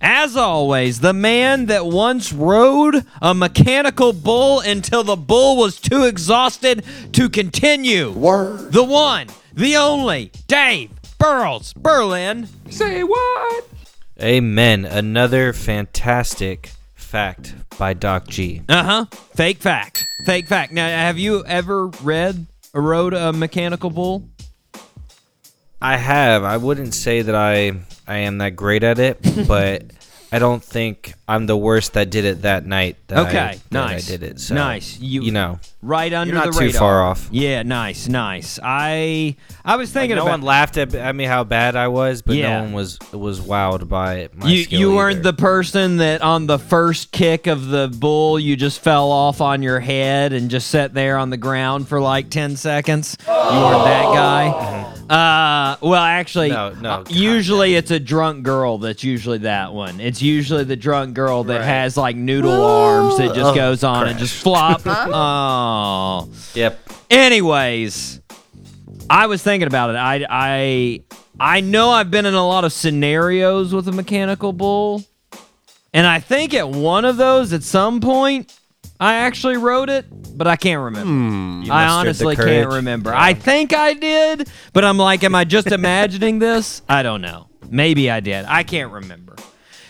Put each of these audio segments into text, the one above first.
as always, the man that once rode a mechanical bull until the bull was too exhausted to continue. Word. The one, the only, Dave Burles Berlin. Say what? Amen. Another fantastic fact by Doc G. Uh huh. Fake fact. Fake fact. Now, have you ever read or rode a mechanical bull? I have. I wouldn't say that I I am that great at it, but I don't think I'm the worst that did it that night. That I- Okay, that nice. I did it. So, Nice. You- You, know, right under not the too radar. far off. Yeah, nice, nice. I I was Like, thinking no about one laughed at, at me how bad I was, but Yeah. no one was was wowed by my you. skill You weren't either. the person that on the first kick of the bull, you just fell off on your head and just sat there on the ground for like ten seconds. You weren't that guy. Uh, well, actually, No, no, uh, God, usually it's a drunk girl that's usually that one. It's usually the drunk girl that Right. has like noodle arms that just Oh, goes on and just flop. oh. Yep. Anyways, I was thinking about it. I I I know I've been in a lot of scenarios with a mechanical bull, and I think at one of those, at some point, I actually wrote it, but I can't remember. You I honestly can't remember. Yeah. I think I did, but I'm like, am I just imagining this? I don't know. Maybe I did. I can't remember.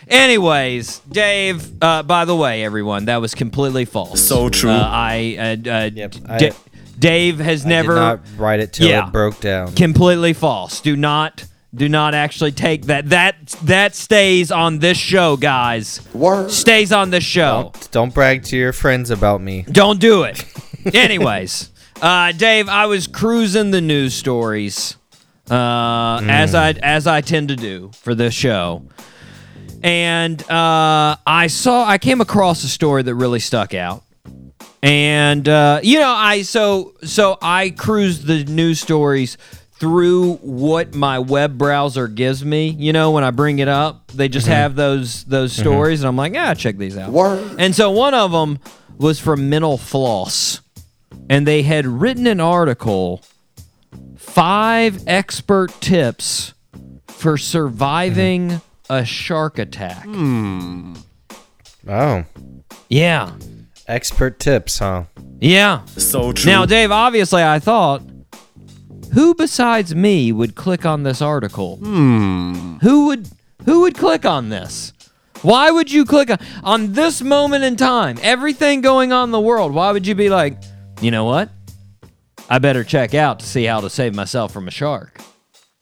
Anyways, Dave. Uh, by the way, everyone, that was completely false. So true. Uh, I, uh, uh, Yep, D- I- Dave has I never did not write it till Yeah. it broke down. completely false. Do not do not actually take that. That that stays on this show, guys. Word. Stays on this show. Don't, don't brag to your friends about me. Don't do it. Anyways, uh, Dave, I was cruising the news stories uh, as I as I tend to do for this show, and uh, I saw I came across a story that really stuck out. And uh, you know, I so so I cruise the news stories through what my web browser gives me. You know, when I bring it up, they just have those those stories, and I'm like, yeah, check these out. Word. And so one of them was from Mental Floss, and they had written an article, five expert tips for surviving a shark attack. Oh, Yeah, expert tips, huh? yeah. So true. Now, Dave, obviously, I thought, who besides me would click on this article? Hmm. Who would who would click on this? Why would you click on on this moment in time? Everything going on in the world. Why would you be like, you know what? I better check out to see how to save myself from a shark.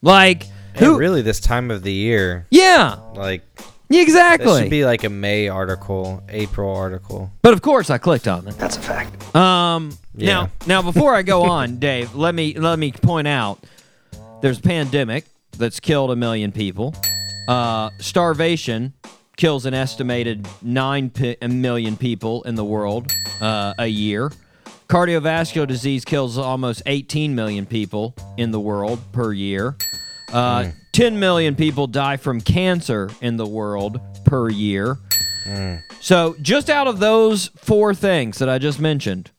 Like Hey, who? really, this time of the year, Yeah, like yeah, that exactly. should be like a May article, April article. But of course, I clicked on it. That's a fact. Um. Yeah. Now, now, before I go on, Dave, let me let me point out there's a pandemic that's killed a million people. Uh, starvation kills an estimated nine pi- million people in the world uh, a year. Cardiovascular disease kills almost 18 million people in the world per year. Uh, 10 million people die from cancer in the world per year. So, just out of those four things that I just mentioned,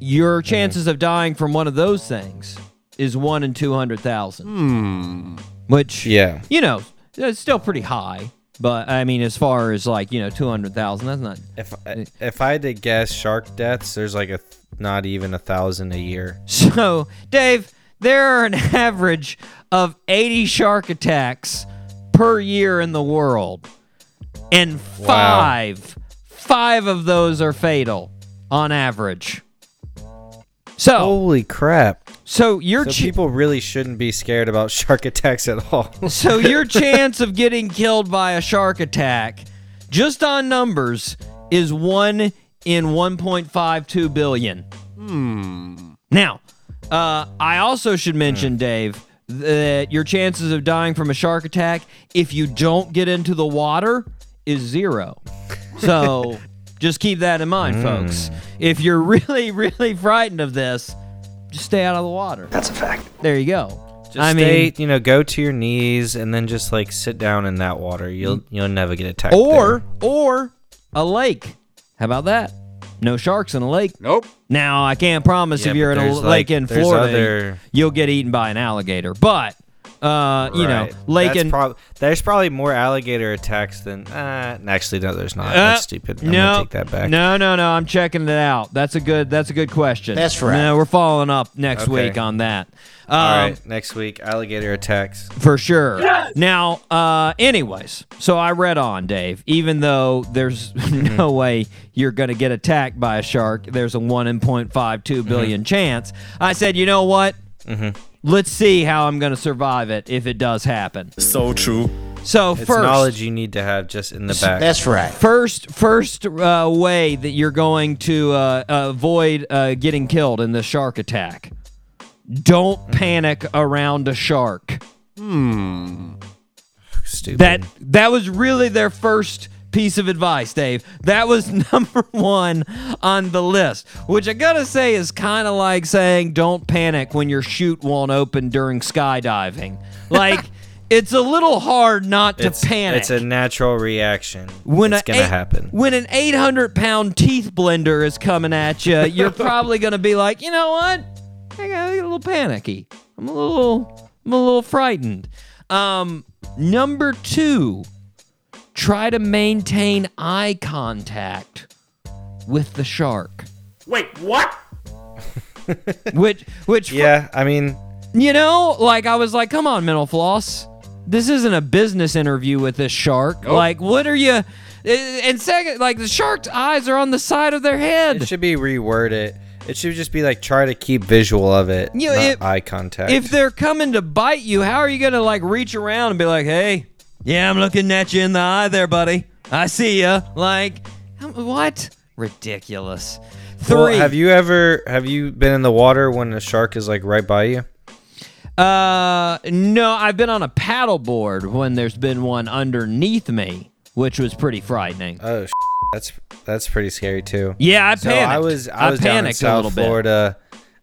your chances of dying from one of those things is one in 200,000. Which, Yeah. you know, it's still pretty high. But, I mean, as far as like, you know, 200,000, that's not. If I- if I had to guess shark deaths, there's like a not even a thousand a year. So, Dave, there are an average of 80 shark attacks per year in the world. And five, five of those are fatal on average. So, Holy crap! so your So ch- people really shouldn't be scared about shark attacks at all. so your chance of getting killed by a shark attack, just on numbers, is one in 1.52 billion. Hmm. Now, uh, I also should mention, Dave, that your chances of dying from a shark attack if you don't get into the water is zero. So just keep that in mind, folks. Mm. If you're really, really frightened of this, just stay out of the water. That's a fact. There you go. Just I stay, mean, you know, go to your knees and then just like sit down in that water. You'll mm. you'll never get attacked. or there. or a lake. How about that? No sharks in the lake. Nope. Now I can't promise Yeah, if you're in a there's, lake like- in there's Florida, other- you'll get eaten by an alligator. But uh, you know, Right. lake That's in prob- there's probably more alligator attacks than. Uh, actually, no, there's not. Uh, That's stupid. I'm no, gonna take that back. No, no, no. I'm checking it out. That's a good. That's a good question. That's right. No, we're following up next Okay. week on that. Um, All right, next week alligator attacks. For sure. Now, uh, anyways, so I read on, Dave. Even though there's no way you're going to get attacked by a shark, there's a one in 0.52 billion chance. I said, you know what? Let's see how I'm going to survive it if it does happen. So true. So It's first, knowledge you need to have just in the back. That's right. first, first uh, way that you're going to uh, avoid uh, getting killed in the shark attack: don't panic around a shark. Hmm. Stupid. That that was really their first piece of advice, Dave. That was number one on the list, which I gotta say is kind of like saying don't panic when your chute won't open during skydiving. Like it's a little hard not to it's, panic. It's a natural reaction. when it's gonna eight- happen. When an 800 pound teeth blender is coming at you, you're probably gonna be like, you know what? I got a little panicky. I'm a little, I'm a little frightened. Um, number two, try to maintain eye contact with the shark. Wait, what? Which, which, Yeah, I mean, you know, like I was like, come on, mental floss. This isn't a business interview with this shark. Like, what are you? And second, like the shark's eyes are on the side of their head. it should be reworded. It should just be like try to keep visual of it, You know, not if- eye contact. if they're coming to bite you, how are you gonna like reach around and be like, "Hey, yeah, I'm looking at you in the eye, there, buddy. I see ya." Like, um, what? Ridiculous. Three. Well, have you ever have you been in the water when a shark is like right by you? Uh, no, I've been on a paddleboard when there's been one underneath me, which was pretty frightening. Oh, that's that's pretty scary too. Yeah, I So panicked. I was I was down in panicked a South little bit. Florida.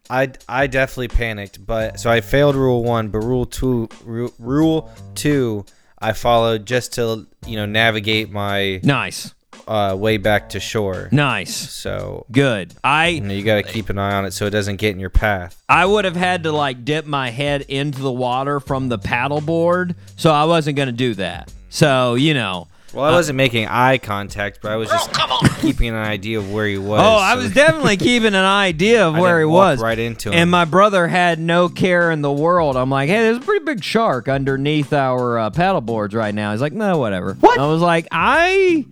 I I definitely panicked, but so I failed rule one, but rule two ru- rule two I followed just to you know navigate my Nice, uh, way back to shore. nice, So good. I you know you got to keep an eye on it so it doesn't get in your path. I would have had to like dip my head into the water from the paddleboard, so I wasn't gonna do that. So you know. Well, I wasn't making eye contact, but I was just keeping an idea of where he was. Oh, I so was definitely keeping an idea of I where he didn't walk was. right into him. And my brother had no care in the world. I'm like, hey, there's a pretty big shark underneath our uh, paddle boards right now. He's like, no, whatever. What? I was like, I,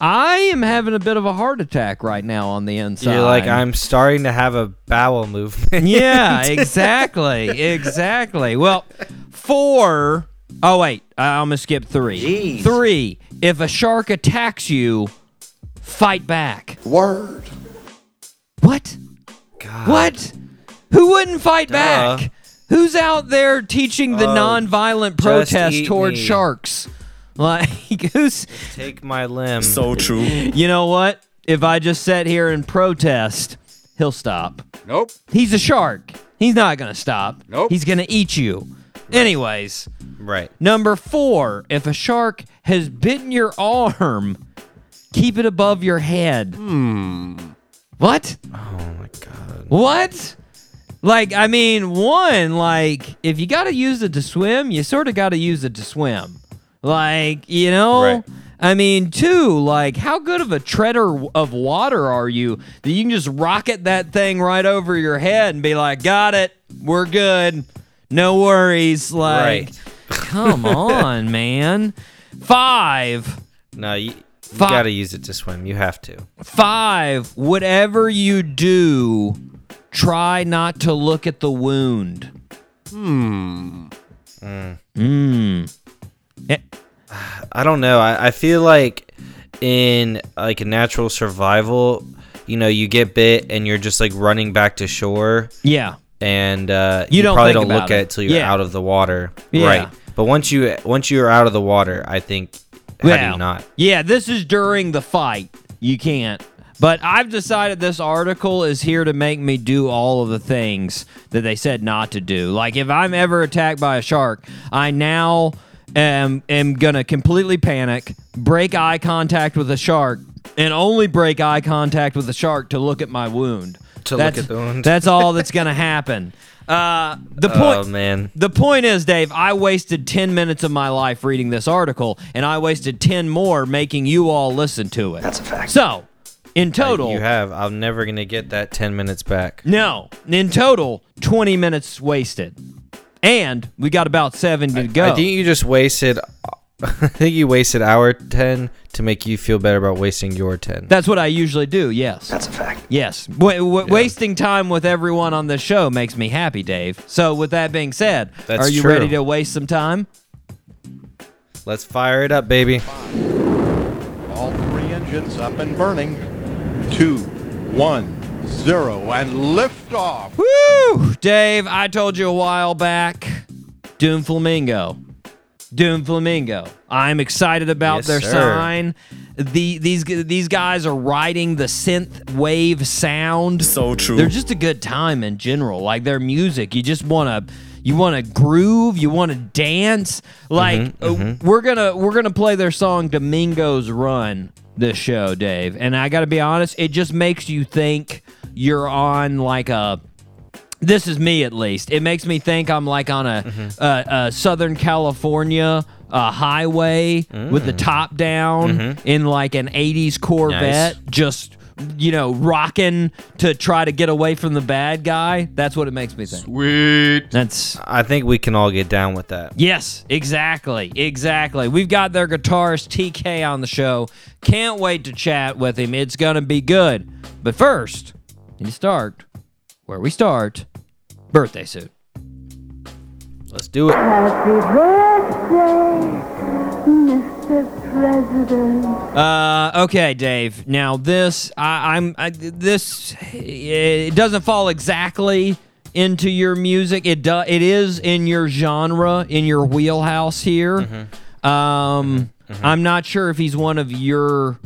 I am having a bit of a heart attack right now on the inside. You're like I'm starting to have a bowel movement. Yeah, exactly, exactly. Well, four oh wait, I'm gonna skip three. Jeez. Three. If a shark attacks you, fight back. Word. What? God. What? Who wouldn't fight Duh. back? Who's out there teaching the Oh, nonviolent protest eat towards me. sharks? Like, who's. Take my limb. So true. You know what? If I just sat here and protest, he'll stop. Nope. He's a shark. He's not going to stop. Nope. He's going to eat you. Anyways, right. number four if a shark has bitten your arm, keep it above your head. Hmm. What? Oh my god. What? Like, I mean, one, like, if you got to use it to swim, you sort of got to use it to swim. Like, you know? Right. I mean, two, like, how good of a treader of water are you that you can just rocket that thing right over your head and be like, got it, we're good, no worries. Like, Right. come on, man. Five, No, you, you Fi- got to use it to swim. You have to. Five, whatever you do, try not to look at the wound. Hmm. Hmm. Eh, I don't know. I, I feel like in like a natural survival, you know, you get bit and you're just like running back to shore. yeah. And uh, You don't probably don't look it. at it till you're Yeah. out of the water, Yeah. right? But once you once you're out of the water, I think how do you not? Yeah, this is during the fight. You can't. But I've decided this article is here to make me do all of the things that they said not to do. Like if I'm ever attacked by a shark, I now am am gonna completely panic, break eye contact with the shark, and only break eye contact with the shark to look at my wound. To look That's- at the wound. That's all that's gonna happen. Uh, the Oh man, The point is, Dave, I wasted 10 minutes of my life reading this article, and I wasted 10 more making you all listen to it. That's a fact. So, in total, you have. I'm never gonna get that ten minutes back. no, in total, 20 minutes wasted. And we got about 70 to go. I think you just wasted. I think you wasted hour ten to make you feel better about wasting your ten. That's what I usually do, yes. That's a fact. Yes. W- w- Wasting time with everyone on this show makes me happy, Dave. So, with that being said, That's are you true. ready to waste some time? Let's fire it up, baby. All three engines up and burning. Two, one, zero, and lift off. Woo! Dave, I told you a while back. Doom Flamingo. Doom Flamingo. I'm excited about Yes, their sir. sign. The these these guys are riding the synth wave sound. So true. They're just a good time in general. Like their music, you just want to you want to groove, you want to dance. Like uh, we're going to we're going to play their song Domingo's Run this show, Dave. And I got to be honest, it just makes you think you're on like a this is me at least. It makes me think I'm like on a, mm-hmm. a, a Southern California uh, highway with the mm. top down mm-hmm. in like an 80s Corvette, just, you know, rocking to try to get away from the bad guy. That's what it makes me think. Sweet. That's. I think we can all get down with that. Yes, exactly. Exactly. We've got their guitarist TK on the show. Can't wait to chat with him. It's going to be good. But first, you start where we start birthday suit. Let's do it. Happy birthday, Mr. President. Uh, okay, Dave. Now this, I, I'm I, this. It doesn't fall exactly into your music. It do, It is in your genre, in your wheelhouse here. Um, I'm not sure if he's one of your,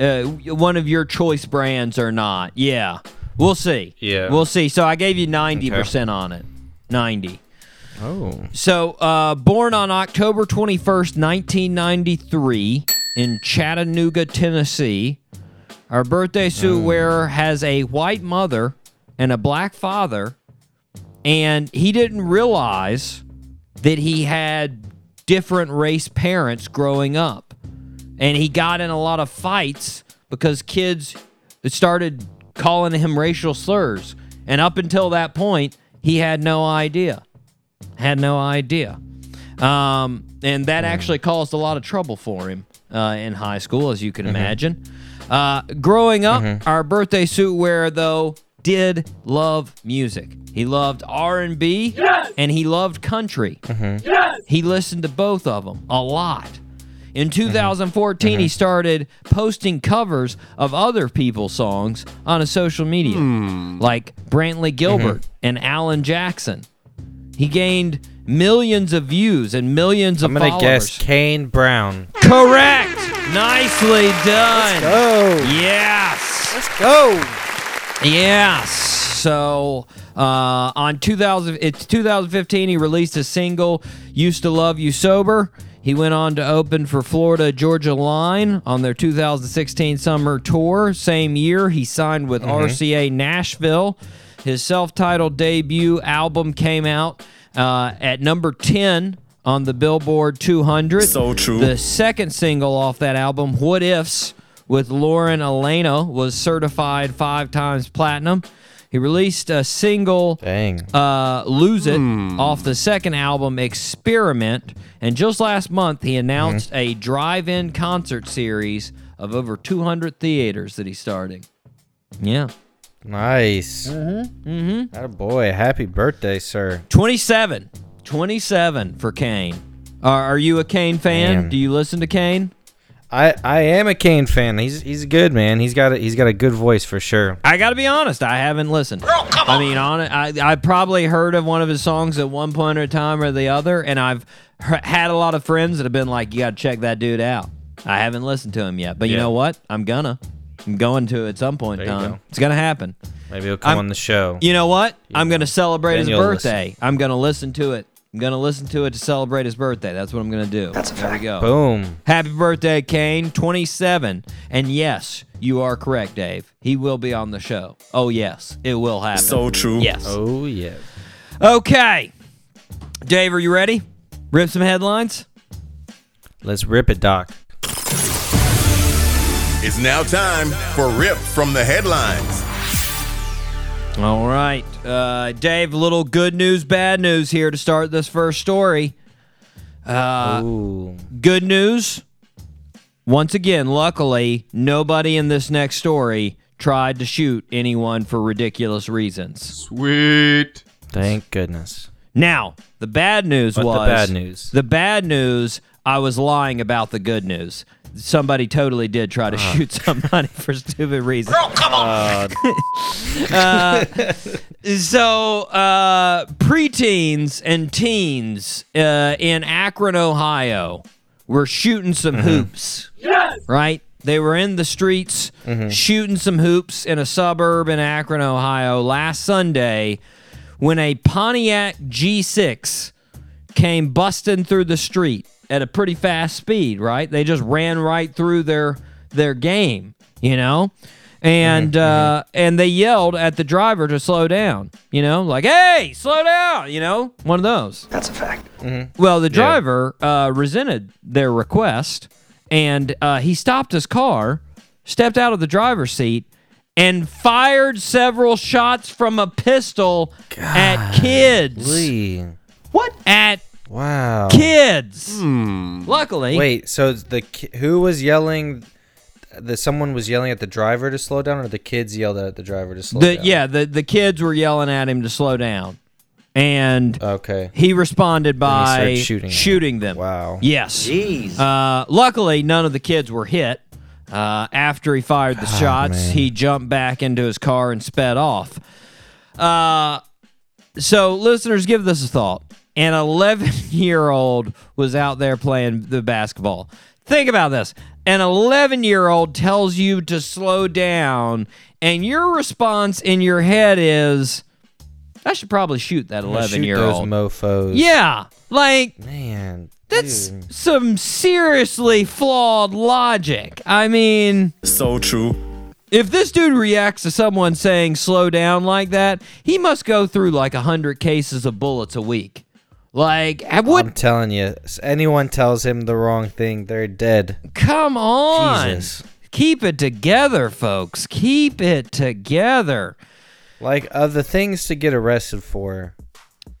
uh, one of your choice brands or not. Yeah, we'll see. Yeah. we'll see. So I gave you ninety percent on it. Ninety. Oh. So, uh, born on October 21st, 1993, in Chattanooga, Tennessee, our birthday suit wearer has a white mother and a black father, and he didn't realize that he had different race parents growing up. And he got in a lot of fights because kids started calling him racial slurs. And up until that point, he had no idea had no idea. Um, and that actually caused a lot of trouble for him uh, in high school, as you can imagine. Uh, growing up, our birthday suit wearer though did love music. He loved R and B, and he loved country. He listened to both of them a lot. In mm-hmm. mm-hmm. 2014, he mm-hmm. started posting covers of other people's songs on his social media, hmm. like Brantley Gilbert and Alan Jackson. He gained millions of views and millions of I'm gonna followers. guess Kane Brown. Correct. Nicely done. Let's Go. Yes. Let's go. Yes. So uh, on 2000, it's 2015. He released a single, "Used to Love You Sober." He went on to open for Florida Georgia Line on their 2016 summer tour. Same year, he signed with RCA Nashville. His self-titled debut album came out uh, at number 10 on the Billboard 200. So true. The second single off that album, What Ifs, with Lauren Alaina, was certified five times platinum. He released a single, Dang. uh, Lose It, off the second album, Experiment. And just last month, he announced a drive in concert series of over 200 theaters that he's starting. Yeah. Nice. Mm-hmm. Mm-hmm. That boy. Happy birthday, sir. 27. 27 for Kane. Are, are you a Kane fan? Man. Do you listen to Kane? I, I am a Kane fan. He's he's good, man. He's got a, he's got a good voice for sure. I got to be honest. I haven't listened. I mean, on I I probably heard of one of his songs at one point or time or the other, and I've had a lot of friends that have been like, "You got to check that dude out." I haven't listened to him yet, but you know what? I'm gonna. I'm going to at some point in There you time. go. It's gonna happen. Maybe he'll come I'm- on the show. You know what? I'm gonna celebrate Then his you'll birthday. I'm gonna listen to it. I'm gonna listen to it to celebrate his birthday. That's what I'm gonna do. That's a there we go. Boom. Happy birthday, Kane. 27. And yes, you are correct, Dave. He will be on the show. Oh, yes, it will happen. So true. Yes. Oh yeah. Okay. Dave, are you ready? Rip some headlines? Let's rip it, Doc. It's now time for Rip from the Headlines. All right. Uh, Dave, little good news, bad news here to start this first story. Uh, Ooh. good news. Once again, luckily, nobody in this next story tried to shoot anyone for ridiculous reasons. Sweet. Thank goodness. Now, the bad news was the bad news? The bad news, I was lying about the good news. Somebody totally did try to Ah. shoot somebody for stupid reasons. Uh, So, uh, preteens and teens uh, in Akron, Ohio, were shooting some Mm-hmm. hoops. Right? They were in the streets Mm-hmm. shooting some hoops in a suburb in Akron, Ohio last Sunday when a Pontiac G6 came busting through the street at a pretty fast speed, right? They just ran right through their their game, you know? And uh, and they yelled at the driver to slow down, you know, like, "Hey, slow down!" You know, one of those. That's a fact. Well, the driver uh, resented their request, and uh, he stopped his car, stepped out of the driver's seat, and fired several shots from a pistol at kids. Lee. At Wow. kids. Luckily, Wait, so the ki- who was yelling? The someone was yelling at the driver to slow down, or the kids yelled at the driver to slow the down. yeah, the the kids were yelling at him to slow down, and Okay. he responded by started shooting them. shooting them. Wow. Yes. Uh, luckily, none of the kids were hit. Uh, after he fired the shots, man. he jumped back into his car and sped off. Uh, so, listeners, give this a thought. An 11 year old was out there playing the basketball. Think about this. An 11 year old tells you to slow down, and your response in your head is, I should probably shoot that I'm gonna 11 shoot year those old. mofos. Yeah. Like, Man. that's dude. some seriously flawed logic. I mean, So true. if this dude reacts to someone saying slow down like that, he must go through like a hundred cases of bullets a week. Like, I would I'm telling you, anyone tells him the wrong thing, they're dead. come on. Jesus. Keep it together, folks. Keep it together. Like of the things to get arrested for.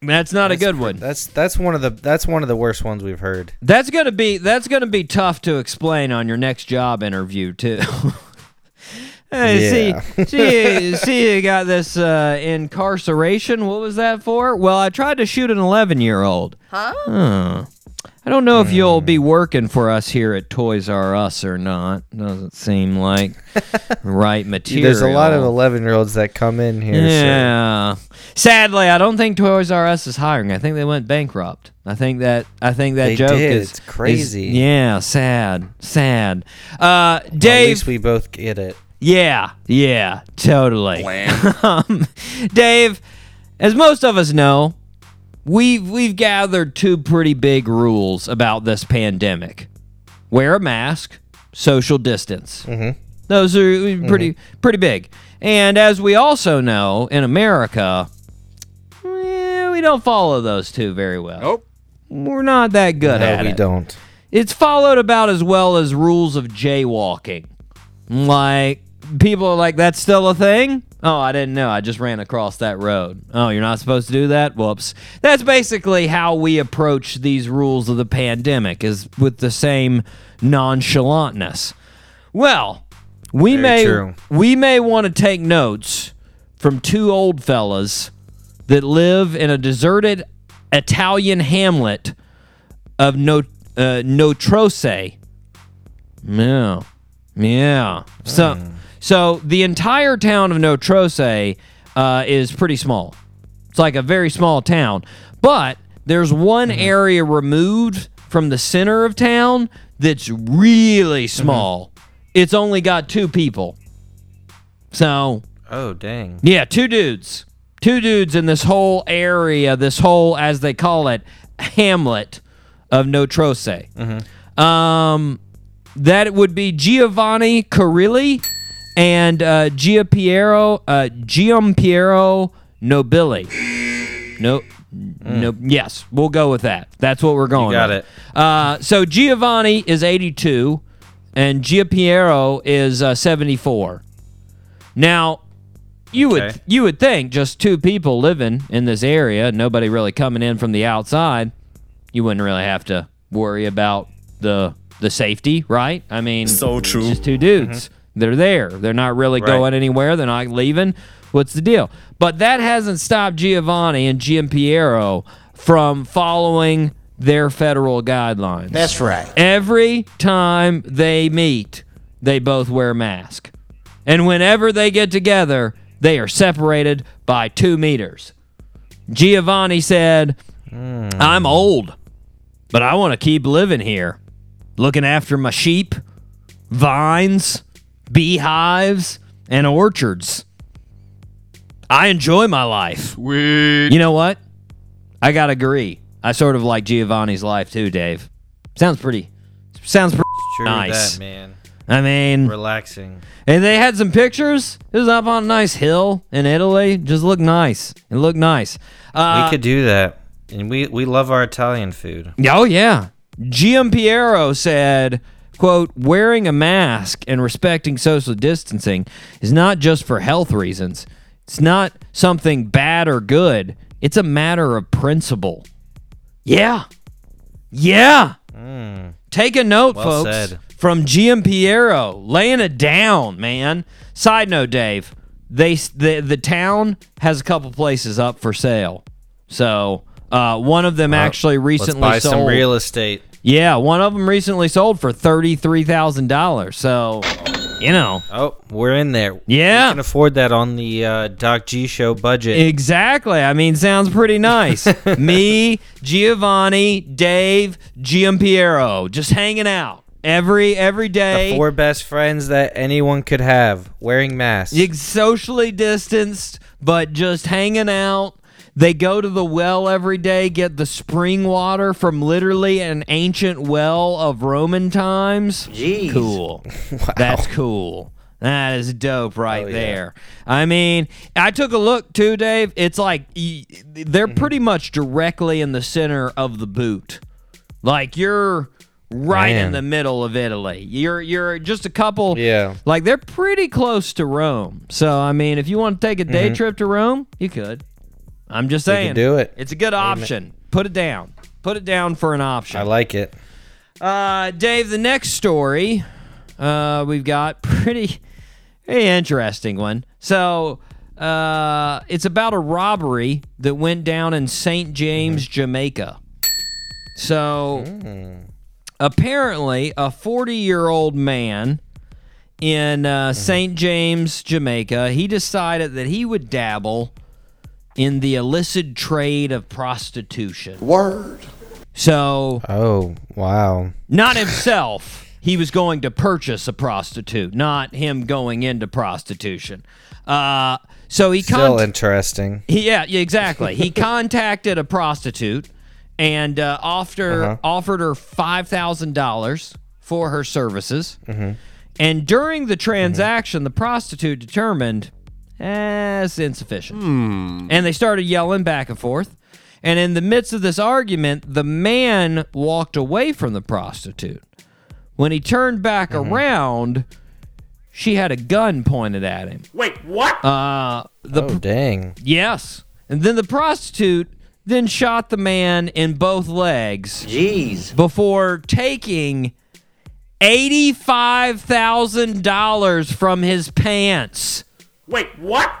That's not a good one. That's that's one of the that's one of the worst ones we've heard. That's gonna be that's gonna be tough to explain on your next job interview too. hey, Yeah. see, see, see, you got this uh, incarceration. What was that for? Well, I tried to shoot an eleven-year-old. Huh? I don't know if you'll be working for us here at Toys R Us or not. Doesn't seem like right material. There's a lot of 11 year olds that come in here. so- Yeah. Sadly, I don't think Toys R Us is hiring. I think they went bankrupt. I think that I think that They joke did. is It's crazy. is- yeah, sad, sad. Uh, Well, at Dave. least we both get it. Yeah, yeah, totally. um, Dave, as most of us know, we've we've gathered two pretty big rules about this pandemic: wear a mask, social distance. Mhm. Those are pretty pretty big. And as we also know, in America, eh, we don't follow those two very well. Nope. We're not that good no, at we it. don't. It's followed about as well as rules of jaywalking. Like people are like, "That's still a thing." Oh, I didn't know. I just ran across that road. Oh, you're not supposed to do that. Whoops. That's basically how we approach these rules of the pandemic, is with the same nonchalantness. Well, we Very may true. we may want to take notes from two old fellas that live in a deserted Italian hamlet of no, uh, Nortosce. Yeah. Yeah. So Hmm. So the entire town of Nortosce uh, is pretty small. It's like a very small town. But there's one Mm-hmm. area removed from the center of town that's really Mm-hmm. small. It's only got two people. So Oh dang. yeah, two dudes. Two dudes in this whole area, this whole, as they call it, hamlet of Nortosce. Um, that would be Giovanni Carilli and uh, Giampiero, uh, Giampiero Nobili. No, no, yes, we'll go with that. That's what we're going. got with. it. Uh, so Giovanni is 82, and Giampiero is uh, 74. Now, you would you would think just two people living in this area, nobody really coming in from the outside, you wouldn't really have to worry about the the safety, right? I mean, So true. just two dudes. They're there. They're not really. Right. going anywhere. They're not leaving. What's the deal? But that hasn't stopped Giovanni and Giampiero from following their federal guidelines. That's right. Every time they meet, they both wear a mask. And whenever they get together, they are separated by two meters. Giovanni said, hmm. I'm old, but I want to keep living here, looking after my sheep, vines, beehives, and orchards. I enjoy my life. Sweet. You know what? I gotta agree. I sort of like Giovanni's life too, Dave. Sounds pretty. Sounds pretty True nice. that, man. I mean, Relaxing. and they had some pictures. It was up on a nice hill in Italy. Just looked nice. It looked nice. Uh, we could do that. And we, we love our Italian food. Oh yeah. Giampiero said, quote, wearing a mask and respecting social distancing is not just for health reasons. It's not something bad or good. It's a matter of principle. Yeah. Yeah. Take a note, Well folks. said. From Giampiero, laying it down, man. Side note, Dave, they the the town has a couple places up for sale. So uh, one of them actually recently Let's buy sold. some real estate. Yeah, one of them recently sold for thirty three thousand dollars. So, you know, Oh, we're in there. Yeah. We can afford that on the uh, Doc G show budget. exactly. I mean, sounds pretty nice. Me, Giovanni, Dave, Giampiero, just hanging out every every day. the four best friends that anyone could have wearing masks. Socially distanced, but just hanging out. They go to the well every day, get the spring water from literally an ancient well of Roman times. Jeez. Cool. That's cool. That is dope right Oh, yeah. there. I mean, I took a look too, Dave. It's like they're Mm-hmm. pretty much directly in the center of the boot. Like you're right in the middle of Italy. You're you're just a couple Yeah. like they're pretty close to Rome. So I mean, if you want to take a day trip to Rome, you could. I'm just Mm-hmm. Saying. do it. It's a good option. Put it down. Put it down for an option. I like it. Uh, Dave, the next story uh, we've got pretty, pretty interesting one. So uh, it's about a robbery that went down in St. James, Jamaica. So apparently, a 40 year old man in uh, St. James, Jamaica, he decided that he would dabble in the illicit trade of prostitution. Word. So Oh, wow. not himself. He was going to purchase a prostitute, not him going into prostitution. Uh, so he Still interesting. he, yeah, yeah, exactly. he contacted a prostitute and uh, offered Uh-huh. offered her five thousand dollars for her services. Mm-hmm. And during the transaction, the prostitute determined, eh, it's insufficient. And they started yelling back and forth. And in the midst of this argument, the man walked away from the prostitute. When he turned back Mm-hmm. around, she had a gun pointed at him. Wait, what? Uh, the oh, dang. Yes. And then the prostitute then shot the man in both legs Jeez. before taking $85,000 from his pants. Wait, what?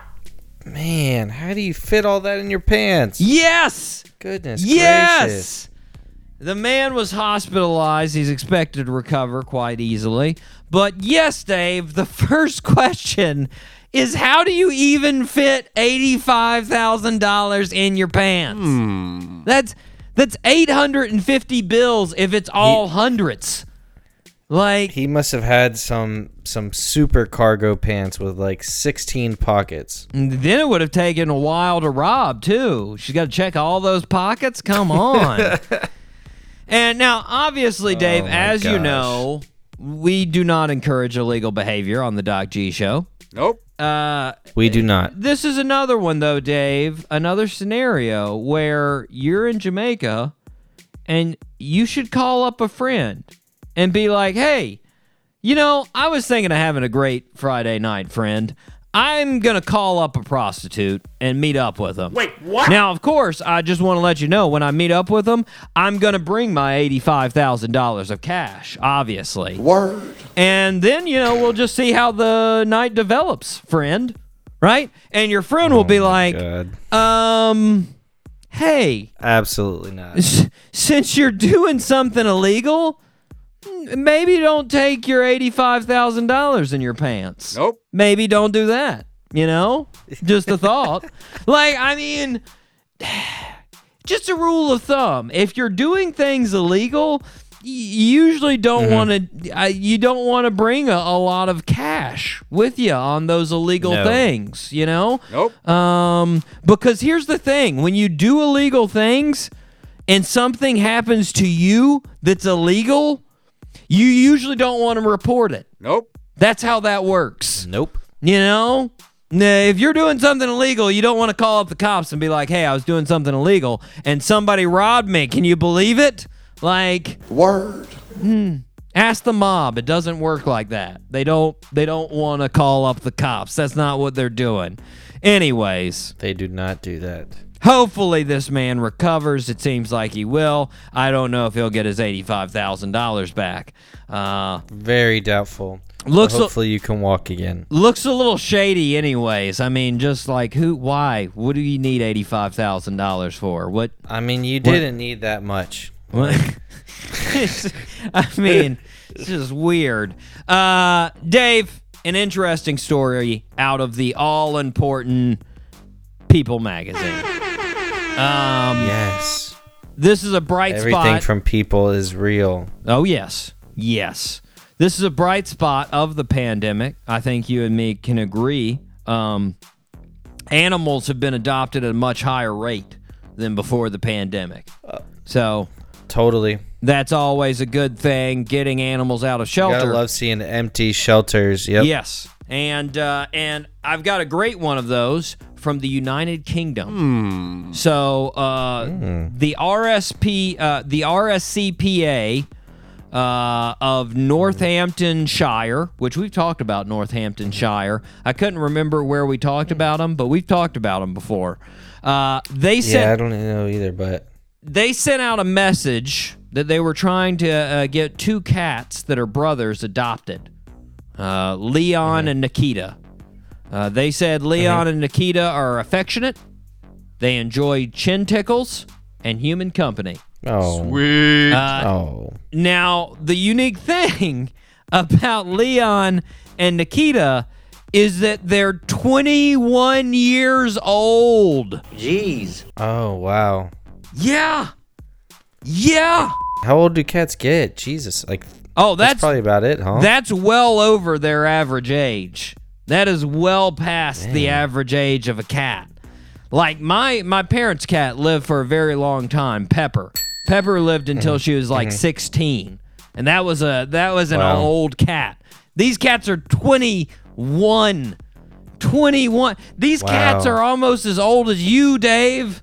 Man, how do you fit all that in your pants? Yes. Goodness gracious. Yes. The man was hospitalized. He's expected to recover quite easily. But yes, Dave, the first question is how do you even fit $85,000 in your pants? Hmm. That's that's 850 bills if it's all hundreds. Like He must have had some some super cargo pants with like 16 pockets. then it would have taken a while to rob too. She's got to check all those pockets. Come on. and now, obviously, Dave, Oh, my as you know, we do not encourage illegal behavior on the Doc G Show. Nope. Uh, We do not. this is another one though, Dave. Another scenario where you're in Jamaica and you should call up a friend and be like, "Hey, you know, I was thinking of having a great Friday night, friend. I'm going to call up a prostitute and meet up with them." Wait, what? Now, of course, I just want to let you know when I meet up with them, I'm going to bring my $85,000 of cash, obviously. Word. And then, you know, we'll just see how the night develops, friend. Right? And your friend will be like, God. um, hey, Absolutely not. s- since you're doing something illegal, m- maybe don't take your $85,000 in your pants. Nope. Maybe don't do that. You know? Just a thought. like, I mean, just a rule of thumb. If you're doing things illegal, you usually don't Mm-hmm. want to uh, you don't want to bring a, a lot of cash with you on those illegal No. things, you know? Nope. Um, because here's the thing: when you do illegal things, and something happens to you that's illegal, you usually don't want to report it. Nope. That's how that works. Nope. You know? If you're doing something illegal, you don't want to call up the cops and be like, "Hey, I was doing something illegal and somebody robbed me." Can you believe it? Like, Word. Hmm. ask the mob. It doesn't work like that. They don't they don't want to call up the cops. That's not what they're doing. Anyways, They do not do that. Hopefully, this man recovers. It seems like he will. I don't know if he'll get his eighty-five thousand dollars back. Uh, Very doubtful. Looks But a- hopefully you can walk again. looks a little shady, anyways. I mean, just like who? Why? What do you need eighty-five thousand dollars for? What? I mean, you didn't need that much. what? I mean, this is weird. Uh, Dave, an interesting story out of the all-important People magazine. Um, Yes. this is a bright Everything spot. from people is real. Oh, yes. Yes. This is a bright spot of the pandemic. I think you and me can agree. Um, animals have been adopted at a much higher rate than before the pandemic. So Totally. that's always a good thing, getting animals out of shelter. Gotta love seeing empty shelters. Yep. Yes, and uh, and I've got a great one of those from the United Kingdom. So uh, the RSP, uh, the RSCPA uh, of Northamptonshire, which we've talked about Northamptonshire. I couldn't remember where we talked about them, but we've talked about them before. Uh, they sent Yeah, I don't know either, but they sent out a message that they were trying to uh, get two cats that are brothers adopted uh, Leon and Nikita. Uh, they said Leon and Nikita are affectionate, they enjoy chin tickles and human company. oh, Sweet. Uh, oh, Now, the unique thing about Leon and Nikita is that they're 21 years old. Jeez. Oh, wow. Yeah. Yeah. How old do cats get? Jesus, like Oh, that's, that's probably about it, huh? That's well over their average age. That is well past the average age of a cat. Like my my parents' cat lived for a very long time, Pepper. Pepper lived until mm-hmm. she was like mm-hmm. 16. And that was a that was an Wow. old cat. These cats are 21. 21. These cats are almost as old as you, Dave.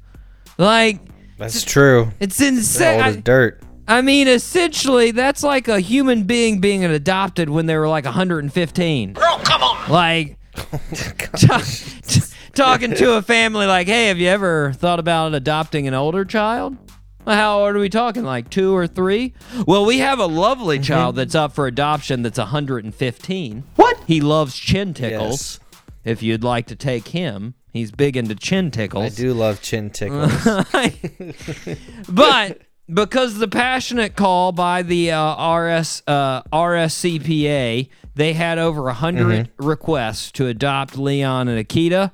Like That's true. it's insane. old as dirt. I mean, essentially, that's like a human being being adopted when they were like 115. Girl, come on! Like, ta- t- talking to a family like, hey, have you ever thought about adopting an older child? How old are we talking? Like two or three? Well, we have a lovely mm-hmm. child that's up for adoption that's 115. What? He loves chin tickles. If you'd like to take him, he's big into chin tickles. I do love chin tickles. but because the passionate call by the uh, RS uh, RSCPA, they had over a 100 requests to adopt Leon and Nikita.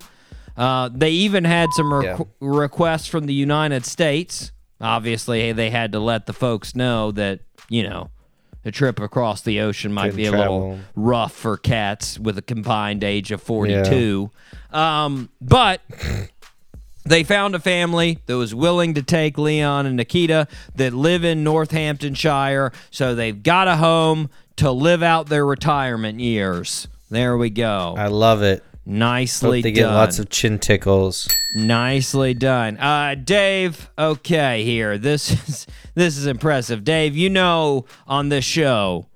Uh, they even had some requ- Yeah. requests from the United States. Obviously, they had to let the folks know that you know a trip across the ocean might Couldn't be a little rough for cats with a combined age of 42. Um, but they found a family that was willing to take Leon and Nikita that live in Northamptonshire, so they've got a home to live out their retirement years. There we go. I love it. Nicely Hope they get lots of chin tickles. Nicely done. Uh Dave, okay here. This is this is impressive. Dave, you know on this show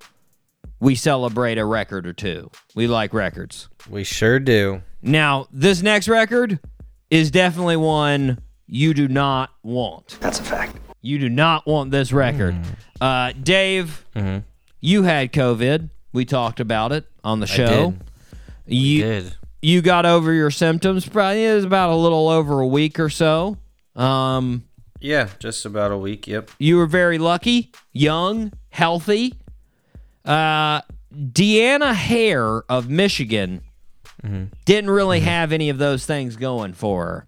we celebrate a record or two. We like records. We sure do. Now, this next record is definitely one you do not want. That's a fact. You do not want this record. Uh, Dave, you had COVID. We talked about it on the show. did. You Did. you got over your symptoms. Probably it was about a little over a week or so. Um, Yeah, just about a week. Yep. you were very lucky, young, healthy. Uh, Deanna Hare of Michigan didn't really have any of those things going for her.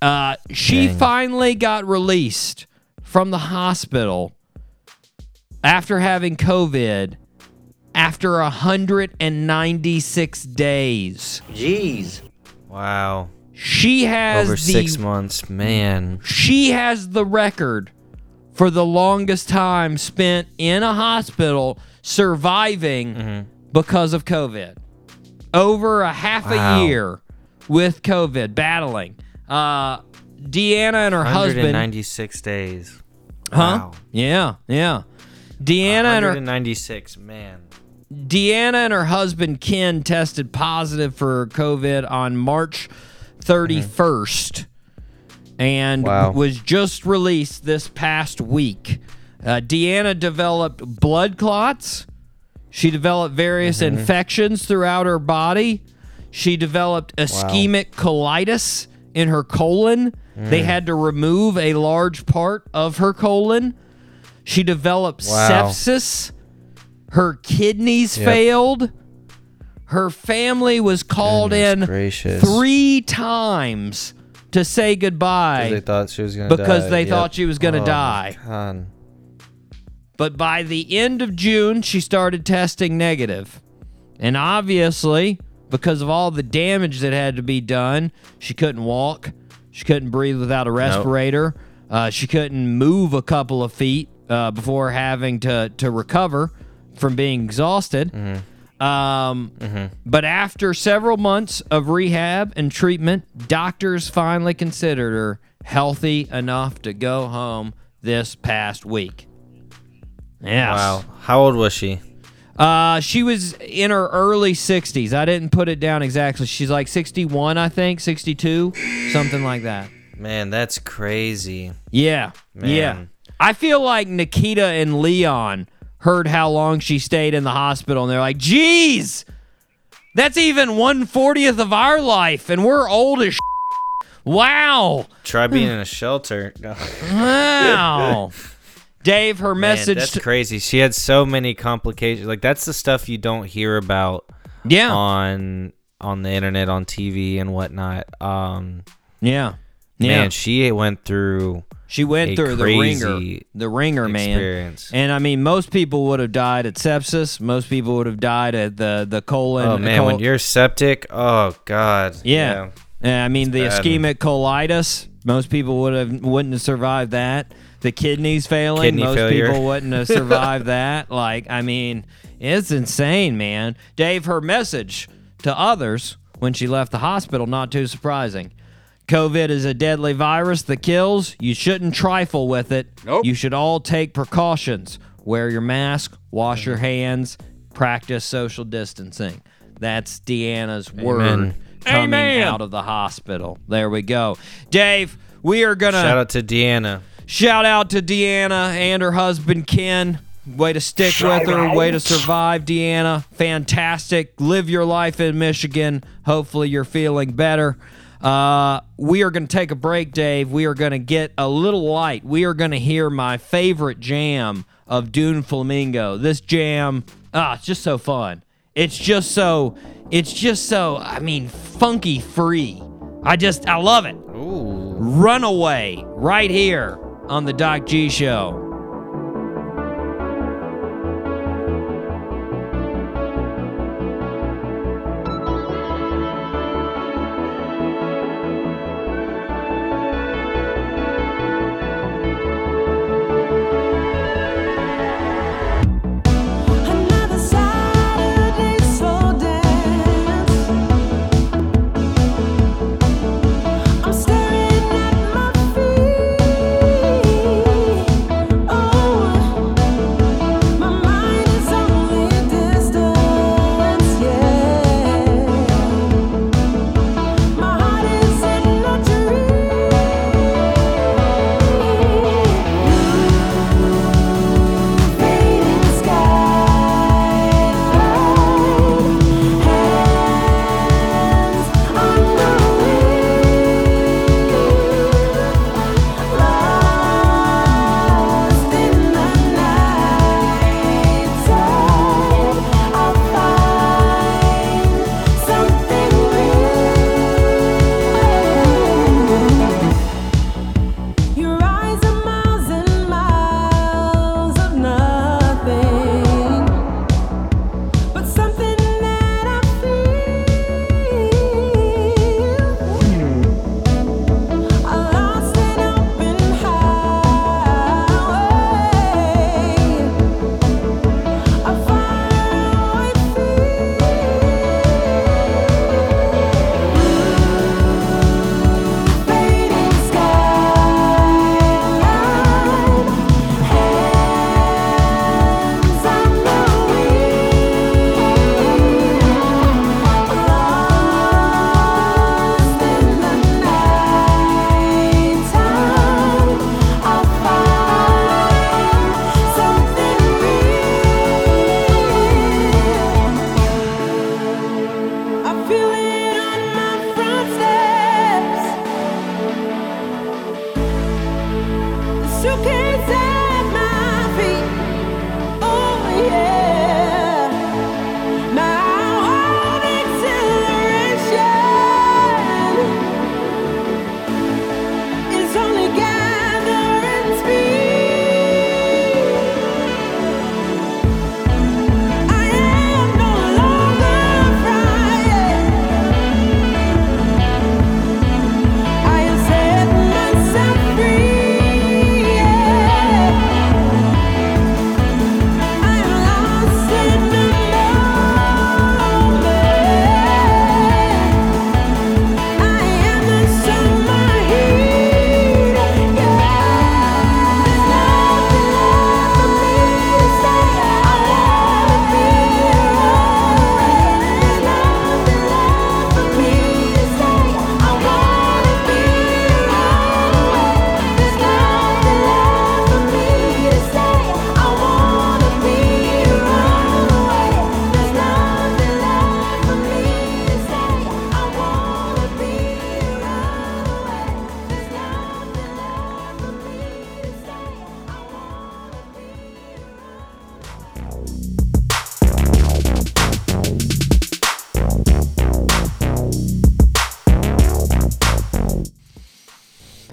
Uh, she finally got released from the hospital after having COVID after 196 days. Jeez. Wow. She has Over the six months, man. she has the record for the longest time spent in a hospital surviving Mm-hmm. because of COVID. Over a half Wow. a year with COVID, battling. Uh, Deanna and her husband. 196 days. Huh? Wow. Yeah, yeah. Deanna and her 196, man. Deanna and her husband Ken tested positive for COVID on March 31st and Wow. was just released this past week. Uh, Deanna developed blood clots. She developed various mm-hmm. infections throughout her body. She developed ischemic colitis in her colon. They mm. had to remove a large part of her colon. She developed Wow. sepsis. Her kidneys Yep. failed. Her family was called Goodness in gracious. three times to say goodbye. They thought she was gonna Because die. they Yep. thought she was gonna Oh, die. God. But by the end of June, she started testing negative. And obviously, because of all the damage that had to be done, she couldn't walk. She couldn't breathe without a respirator. Uh, she couldn't move a couple of feet uh, before having to, to recover from being exhausted. Um, But after several months of rehab and treatment, doctors finally considered her healthy enough to go home this past week. Yes. Wow. How old was she? Uh, she was in her early 60s. I didn't put it down exactly. She's like 61, I think, 62, something like that. Man, that's crazy. Yeah. Yeah. I feel like Nikita and Leon heard how long she stayed in the hospital and they're like, geez, that's even 140th of our life and we're old as Wow. Try being in a shelter. Wow. Dave, her Man, message. that's to- crazy. She had so many complications. Like that's the stuff you don't hear about yeah. on on the internet, on TV, and whatnot. Um, yeah. Yeah. man, she went through She went through the ringer, the ringer, man. And I mean, most people would have died at sepsis. Most people would have died at the the colon. oh man, col- when you're septic, oh god. yeah. Yeah, I mean, the bad. ischemic colitis. Most people would have wouldn't have survived that. The kidneys failing. Kidney most failure. people wouldn't have survived that. Like, I mean, it's insane, man. Dave, her message to others when she left the hospital, not too surprising. COVID is a deadly virus that kills. You shouldn't trifle with it. Nope. You should all take precautions. Wear your mask, wash your hands, practice social distancing. That's Deanna's word coming Amen. out of the hospital. There we go. Dave, we are going to Shout out to Deanna. Shout out to Deanna and her husband Ken. Way to stick with her. Way to survive, Deanna. Fantastic. Live your life in Michigan. Hopefully, you're feeling better. Uh, we are going to take a break, Dave. We are going to get a little light. We are going to hear my favorite jam of Doom Flamingo. This jam, ah, it's just so fun. It's just so, it's just so, I mean, funky free. I just, I love it. Ooh. Runaway right here on the Doc G Show.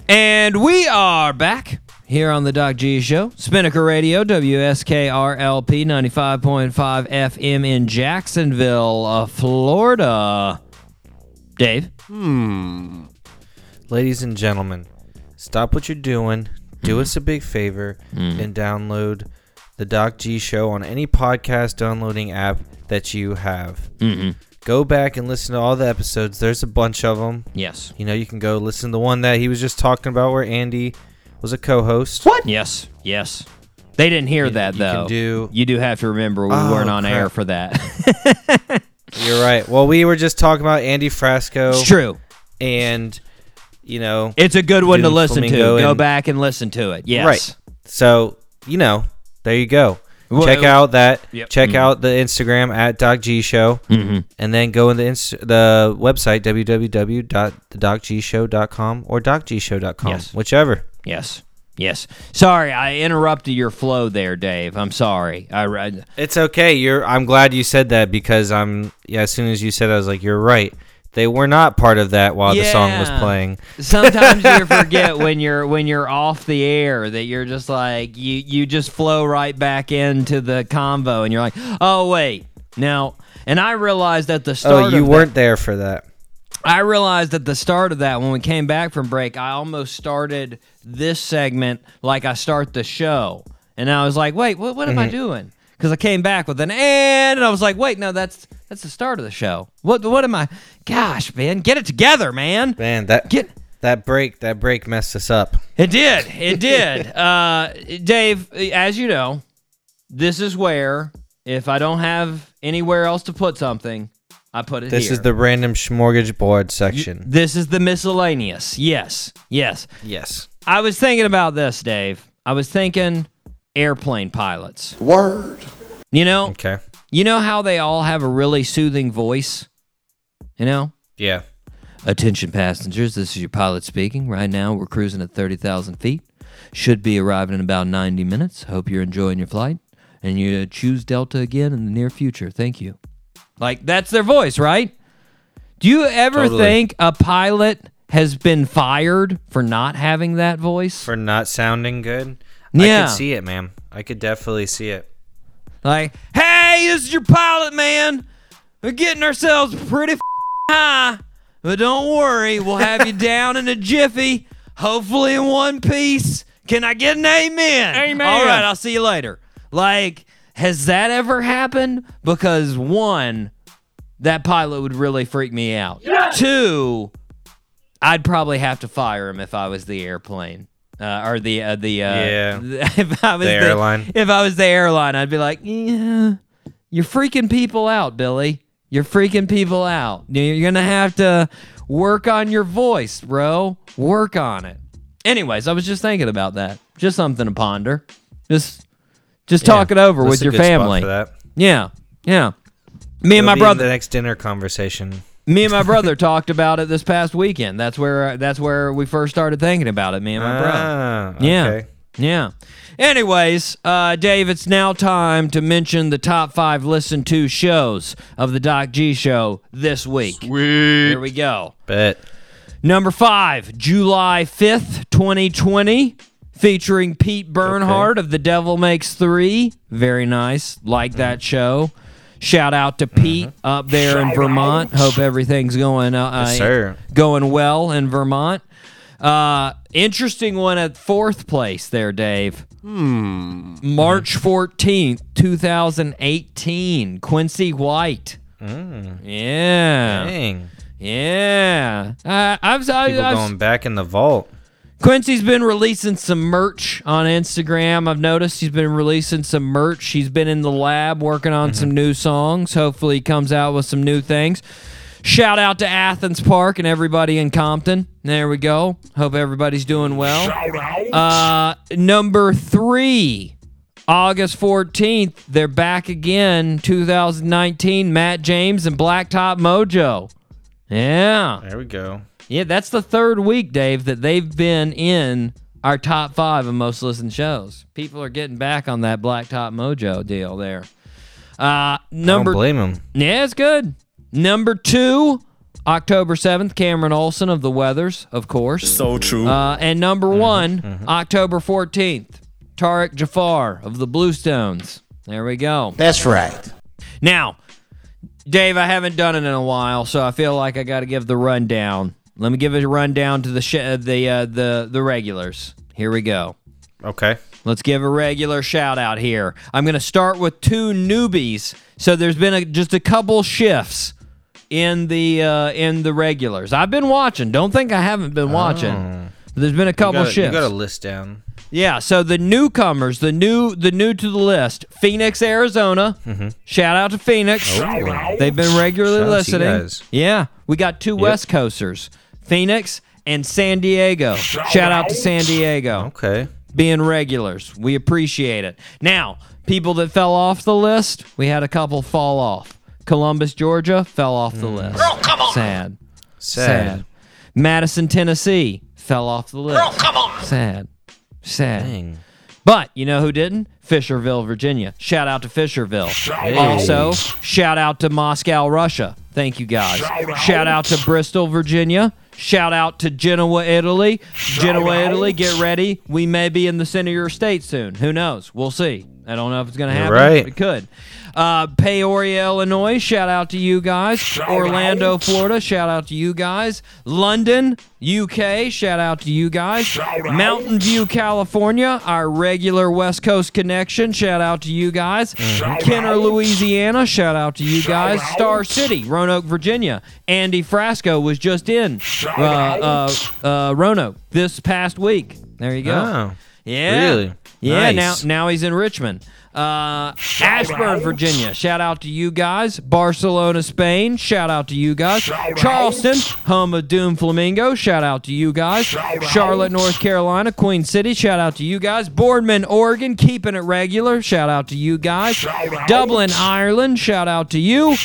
And we are back here on the Doc G Show. Spinnaker Radio, WSKRLP 95.5 FM in Jacksonville, uh, Florida. Dave? Hmm. Ladies and gentlemen, stop what you're doing. Do us a big favor and download the Doc G Show on any podcast downloading app that you have. Mm-hmm. Go back and listen to all the episodes. There's a bunch of them. Yes. You know, you can go listen to the one that he was just talking about where Andy was a co-host. What? Yes. Yes. They didn't hear You- that you can though. do- You do have to remember we Oh, weren't on air for that. You're right. Well, we were just talking about Andy Frasco it's true. and you know, It's a good one to Doom listen to. Flamingo Go and- back and listen to it. Yes. Right. So, you know, there you go. check out that. Yep. Check Mhm. out the Instagram at Doc G Show, Mhm. and then go in the inst- the website www.thedocgshow.com or docgshow.com, Yes. whichever. Yes. Yes. Sorry, I interrupted your flow there, Dave. I'm sorry. I read. It's okay. You're. I'm glad you said that because I'm. Yeah. As soon as you said, it, I was like, you're right. They were not part of that while the song was playing. Sometimes you forget when you're when you're off the air that you're just like you you just flow right back into the convo and you're like, oh wait, now. And I realized at the oh, start. Oh, you weren't there for that. I realized at the start of that when we came back from break, I almost started this segment like I start the show, and I was like, "Wait, what, what am I mm-hmm. doing?" Because I came back with an and, and I was like, "Wait, no, that's that's the start of the show. What what am I? Gosh, man, get it together, man. Man, that Get that break that break messed us up. it did, it did. uh, Dave, as you know, this is where if I don't have anywhere else to put something, I put it This here. is the random smorgasbord board section. This is the miscellaneous. Yes, yes. yes. I was thinking about this, Dave. I was thinking airplane pilots. Word. You know, Okay. you know how they all have a really soothing voice. You know. Yeah. Attention passengers, this is your pilot speaking. Right now, we're cruising at 30,000 feet. Should be arriving in about 90 minutes. Hope you're enjoying your flight. And you uh, choose Delta again in the near future. Thank you. Like, that's their voice, right? Do you ever Totally. think a pilot has been fired for not having that voice? For not sounding good. I Yeah. could see it, man. I could definitely see it. Like, hey, this is your pilot, man. We're getting ourselves pretty f- high, but don't worry, we'll have you down in a jiffy, hopefully in one piece. Can I get an amen? Amen. All right, I'll see you later. Like, has that ever happened? Because one, that pilot would really freak me out. Two, I'd probably have to fire him if I was the airplane. Uh, or the uh, the uh, Yeah. if I was The airline. if I was the airline, I'd be like, yeah, you're freaking people out, Billy. You're freaking people out. You're gonna have to work on your voice, bro. Work on it. Anyways, I was just thinking about that. Just something to ponder. Just, just talk it over with your family. Yeah, yeah. Me and It'll my be in brother, The next dinner conversation. Me and my brother talked about it this past weekend. That's where that's where we first started thinking about it. Me and my brother. Ah, Yeah. okay. Yeah. Anyways, uh, Dave, it's now time to mention the top five listened to shows of the Doc G Show this week. Sweet. Here we go. Bet. Number five, July 5th, 2020, featuring Pete Bernhard of The Devil Makes Three. Very nice. Like that show. Shout out to Pete up there in Vermont. Hope everything's going uh, Yes, uh, going well in Vermont. Uh, interesting one at fourth place there, Dave. Hmm. March 14th, 2018. Quincy White. Yeah. Dang. Yeah. Uh, I've, People I've, going back in the vault. Quincy's been releasing some merch on Instagram. I've noticed he's been releasing some merch. He's been in the lab working on some new songs. Hopefully, he comes out with some new things. Shout out to Athens Park and everybody in Compton. There we go. Hope everybody's doing well. Uh, number three, August 14th, they're back again, 2019. Matt James and Blacktop Mojo. Yeah. There we go. Yeah, that's the third week, Dave, that they've been in our top five of most listened shows. People are getting back on that Blacktop Mojo deal there. Uh, number Don't blame him. yeah, it's good. Number two, October 7th, Cameron Olson of The Weathers, of course. So true. Uh, and number one, October 14th, Tarek Jafar of the Bluestones. There we go. That's right. Now, Dave, I haven't done it in a while, so I feel like I got to give the rundown. Let me give a rundown to the sh- uh, the uh, the the regulars. Here we go. Okay. Let's give a regular shout out here. I'm going to start with two newbies. So there's been a, just a couple shifts in the uh, in the regulars. I've been watching. Don't think I haven't been watching. There's been a You couple got, you got a list down. Yeah, so the newcomers, the new the new to the list, Phoenix, Arizona. Shout out to Phoenix. They've been regularly Mm-hmm. Shout out to you listening. Yeah, we got two West Coasters, Phoenix and San Diego. Shout out to San Diego. Okay. being regulars. We appreciate it. Now, people that fell off the list, we had a couple fall off. Columbus, Georgia, fell off the mm. list. Girl, come on. Sad. Sad. Madison, Tennessee, fell off the list. Girl, come on. Sad. Sad. Dang. But you know who didn't? Fishersville, Virginia. Shout out to Fishersville. Also, shout out to Moscow, Russia. Thank you guys. Shout out to Bristol, Virginia. Shout out to Genoa, Italy. Genoa, Italy, get ready. We may be in the center of your state soon. Who knows? We'll see. I don't know if it's going to happen. right. It could. Uh, Peoria, Illinois. Shout out to you guys. Orlando, Florida. Shout out to you guys. London, UK. Shout out to you guys. Mountain View, California. Our regular West Coast connection. Shout out to you guys. Kenner, Louisiana. Shout out to you guys. Star City, Roanoke, Virginia. Andy Frasco was just in uh, uh, uh, Roanoke this past week. There you go. Oh. Yeah. Really? Yeah, Nice. now now he's in Richmond. Uh, Ashburn, Virginia. Shout out to you guys. Barcelona, Spain. Shout out to you guys. Charleston, home of Doom Flamingo. Shout out to you guys. Charlotte, North Carolina. Queen City. Shout out to you guys. Boardman, Oregon. Keeping it regular. Shout out to you guys. Dublin, Ireland. Shout out to you.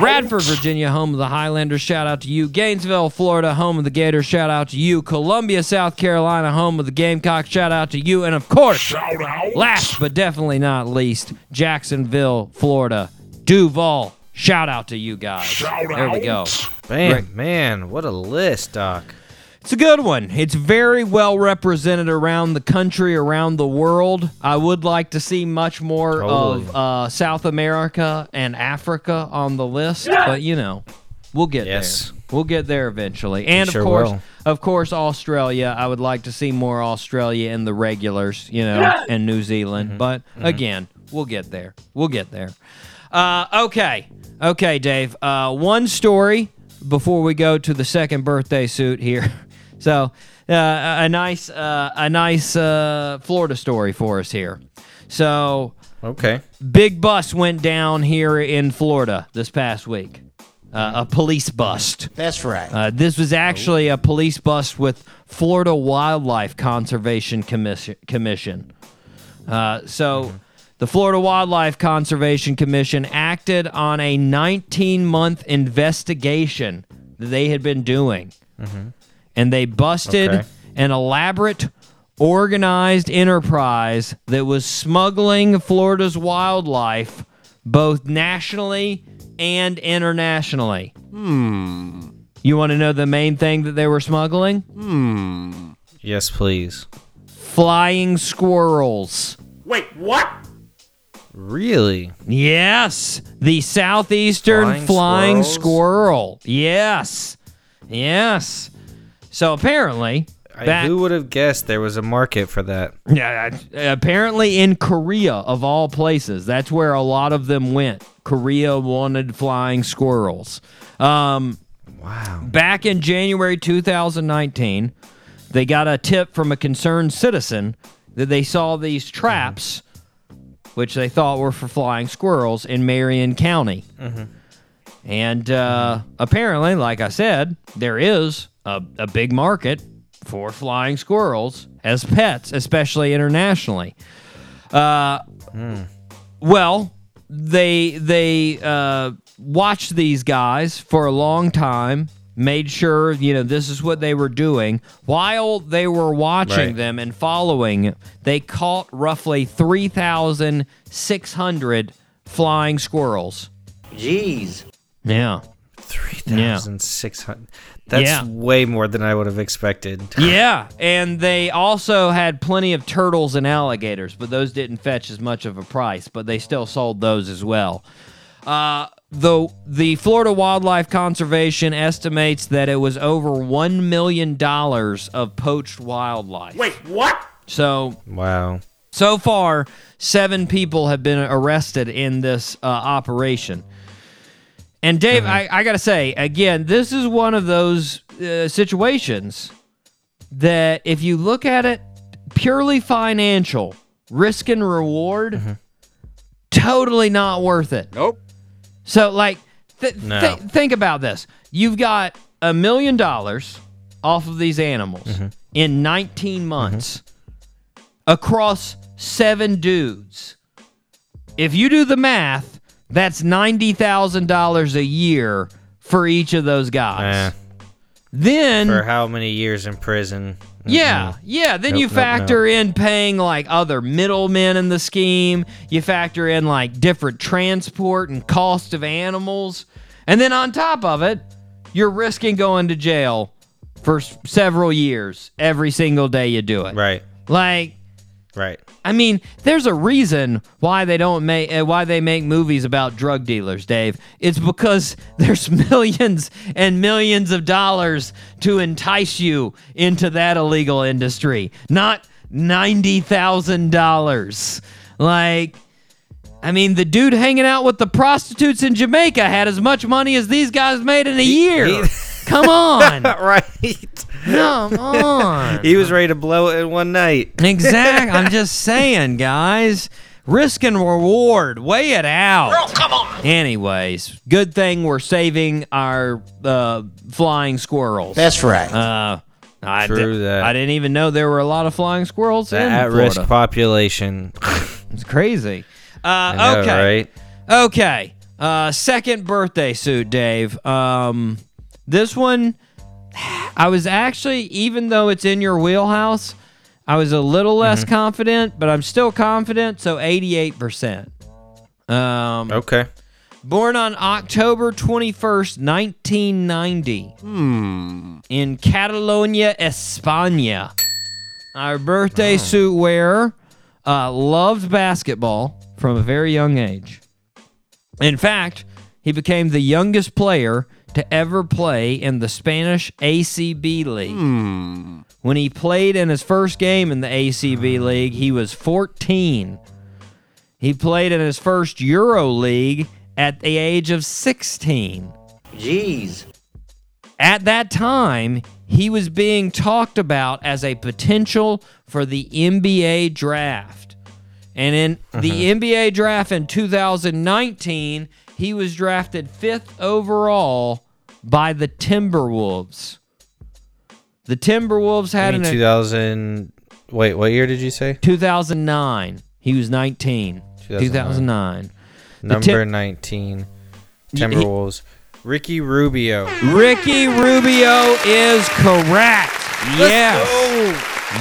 Radford, Virginia, home of the Highlanders. Shout out to you. Gainesville, Florida, home of the Gators. Shout out to you. Columbia, South Carolina, home of the Gamecocks. Shout out to you. And of course, last but definitely not least, Jacksonville, Florida, Duval. Shout out to you guys. There we go. Man, Right. man, what a list, Doc. It's a good one. It's very well represented around the country, around the world. I would like to see much more Totally. of uh, South America and Africa on the list, but you know, we'll get Yes. there. We'll get there eventually. And of sure course, will. of course, Australia. I would like to see more Australia in the regulars, you know, and New Zealand. Mm-hmm. But again, we'll get there. We'll get there. Uh, okay, okay, Dave. Uh, one story before we go to the second birthday suit here. So, uh, a nice, uh, a nice uh, Florida story for us here. So, Okay. big bus went down here in Florida this past week. Uh, a police bust. That's right. Uh, this was actually a police bust with Florida Wildlife Conservation Commission. Commission. Uh, so, the Florida Wildlife Conservation Commission acted on a 19 month investigation that they had been doing. And they busted Okay. an elaborate, organized enterprise that was smuggling Florida's wildlife both nationally and internationally. Hmm. You want to know the main thing that they were smuggling? Hmm. Yes, please. Flying squirrels. Wait, what? Really? Yes, the southeastern flying, Flying squirrel. Yes, yes. So apparently, I, back, who would have guessed there was a market for that? yeah, apparently in Korea of all places, that's where a lot of them went. Korea wanted flying squirrels. Um, Wow. back in January 2019, they got a tip from a concerned citizen that they saw these traps, which they thought were for flying squirrels, in Marion County. And uh, apparently, like I said, there is a, a big market for flying squirrels as pets, especially internationally. Uh, well, they they uh, watched these guys for a long time, made sure you know this is what they were doing. While they were watching Right. them and following, they caught roughly three thousand six hundred flying squirrels. Jeez. Yeah. 3,600. That's Yeah. way more than I would have expected. Yeah, and they also had plenty of turtles and alligators, but those didn't fetch as much of a price, but they still sold those as well. Uh, the the Florida Wildlife Conservation estimates that it was over one million dollars of poached wildlife. Wait, what? So Wow. so far, seven people have been arrested in this uh, operation. And Dave, I, I got to say, again, this is one of those uh, situations that if you look at it purely financial, risk and reward, totally not worth it. Nope. So, like, th- No. th- think about this. You've got a million dollars off of these animals Mm-hmm. in 19 months. across seven dudes. If you do the math, that's $90,000 a year for each of those guys. Eh, then for how many years in prison? yeah, yeah. Then Nope, you nope, factor in paying like other middlemen in the scheme. You factor in like different transport and cost of animals. And then on top of it, you're risking going to jail for s- several years every single day you do it. Right, Like, right. I mean, there's a reason why they don't make uh, why they make movies about drug dealers, Dave. It's because there's millions and millions of dollars to entice you into that illegal industry, not ninety thousand dollars. Like, I mean, the dude hanging out with the prostitutes in Jamaica had as much money as these guys made in a year. he- Come on, right. come on. He was ready to blow it in one night. exactly. I'm just saying, guys. Risk and reward. Weigh it out. Girl, come on. Anyways, good thing we're saving our uh, flying squirrels. That's right. uh, I, True di- that. I didn't even know there were a lot of flying squirrels The in at-risk Florida. population. It's crazy. Uh, I know, okay. right? Okay. Uh, second birthday suit, Dave. Um, this one, I was actually, even though it's in your wheelhouse, I was a little less Mm-hmm. confident, but I'm still confident. So 88%. Um, Okay. Born on October 21st, 1990. In Catalonia, España. Our birthday suit wearer uh, loved basketball from a very young age. In fact, he became the youngest player to ever play in the Spanish ACB League. When he played in his first game in the ACB League, he was 14. He played in his first Euro League at the age of 16. Jeez. At that time, he was being talked about as a potential for the NBA draft. And in the uh-huh. NBA draft in 2019, he was drafted fifth overall by the Timberwolves. The Timberwolves had an 2000. Wait, what year did you say? 2009. He was 19. 2009. 2009. Number Tim- 19. he- Timberwolves. Ricky Rubio. Ricky Rubio is correct. Yes.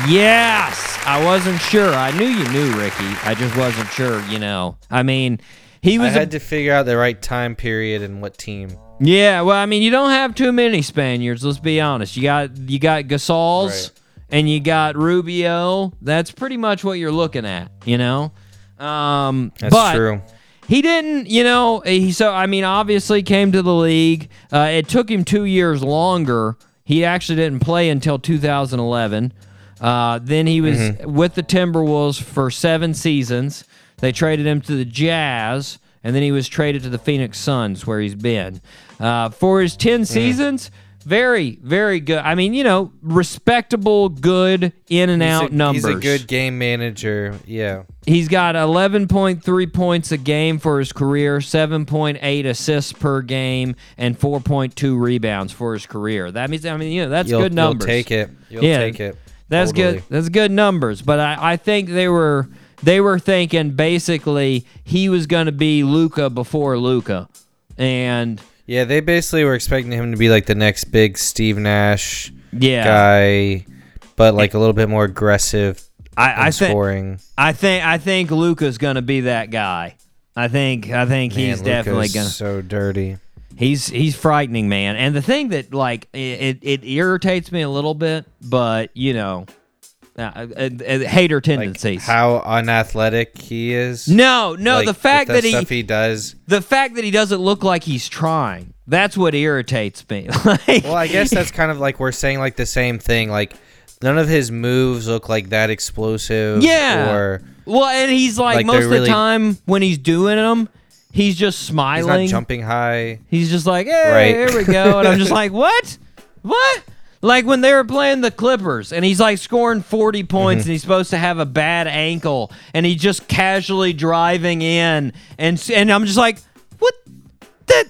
Yes. I wasn't sure. I knew you knew Ricky. I just wasn't sure, you know. I mean, he I was a- had to figure out the right time period and what team. Yeah, well, I mean, you don't have too many Spaniards, let's be honest. You got you got Gasols Right. and you got Rubio. That's pretty much what you're looking at, you know? Um That's but true. he didn't, you know, he so I mean obviously came to the league. Uh, it took him 2 years longer. He actually didn't play until 2011. Uh, then he was Mm-hmm. with the Timberwolves for 7 seasons. They traded him to the Jazz and then he was traded to the Phoenix Suns where he's been. Uh, for his 10 seasons, very, very good. I mean, you know, respectable, good in and He's out a, numbers. He's a good game manager. Yeah. He's got 11.3 points a game for his career, 7.8 assists per game, and 4.2 rebounds for his career. That means, I mean, you know, that's You'll, good numbers. You'll take it. You'll Yeah, take it. That's Totally. good. That's good numbers. But I, I think they were they were thinking basically he was going to be Luka before Luka, and Yeah, they basically were expecting him to be like the next big Steve Nash yeah, guy, but like a little bit more aggressive I, I think scoring. I think I think Luka's going to be that guy. I think I think he's Man, definitely going to. Be so dirty. He's he's frightening, man. And the thing that like it, it, it irritates me a little bit, but you know, uh, uh, hater Like tendencies. how unathletic he is. no, no, Like, the fact that he stuff he does. the fact that he doesn't look like he's trying. That's what irritates me. like, Well, I guess that's kind of like we're saying like the same thing. Like none of his moves look like that explosive. Yeah. Or well, and he's like, Like, most of the time when he's doing them, he's just he's smiling. not jumping high. He's just like, hey, Right. here we go. And I'm just like, what? What? Like when they were playing the Clippers and he's like scoring 40 points Mm-hmm. and he's supposed to have a bad ankle and he's just casually driving in and and I'm just like, what? That?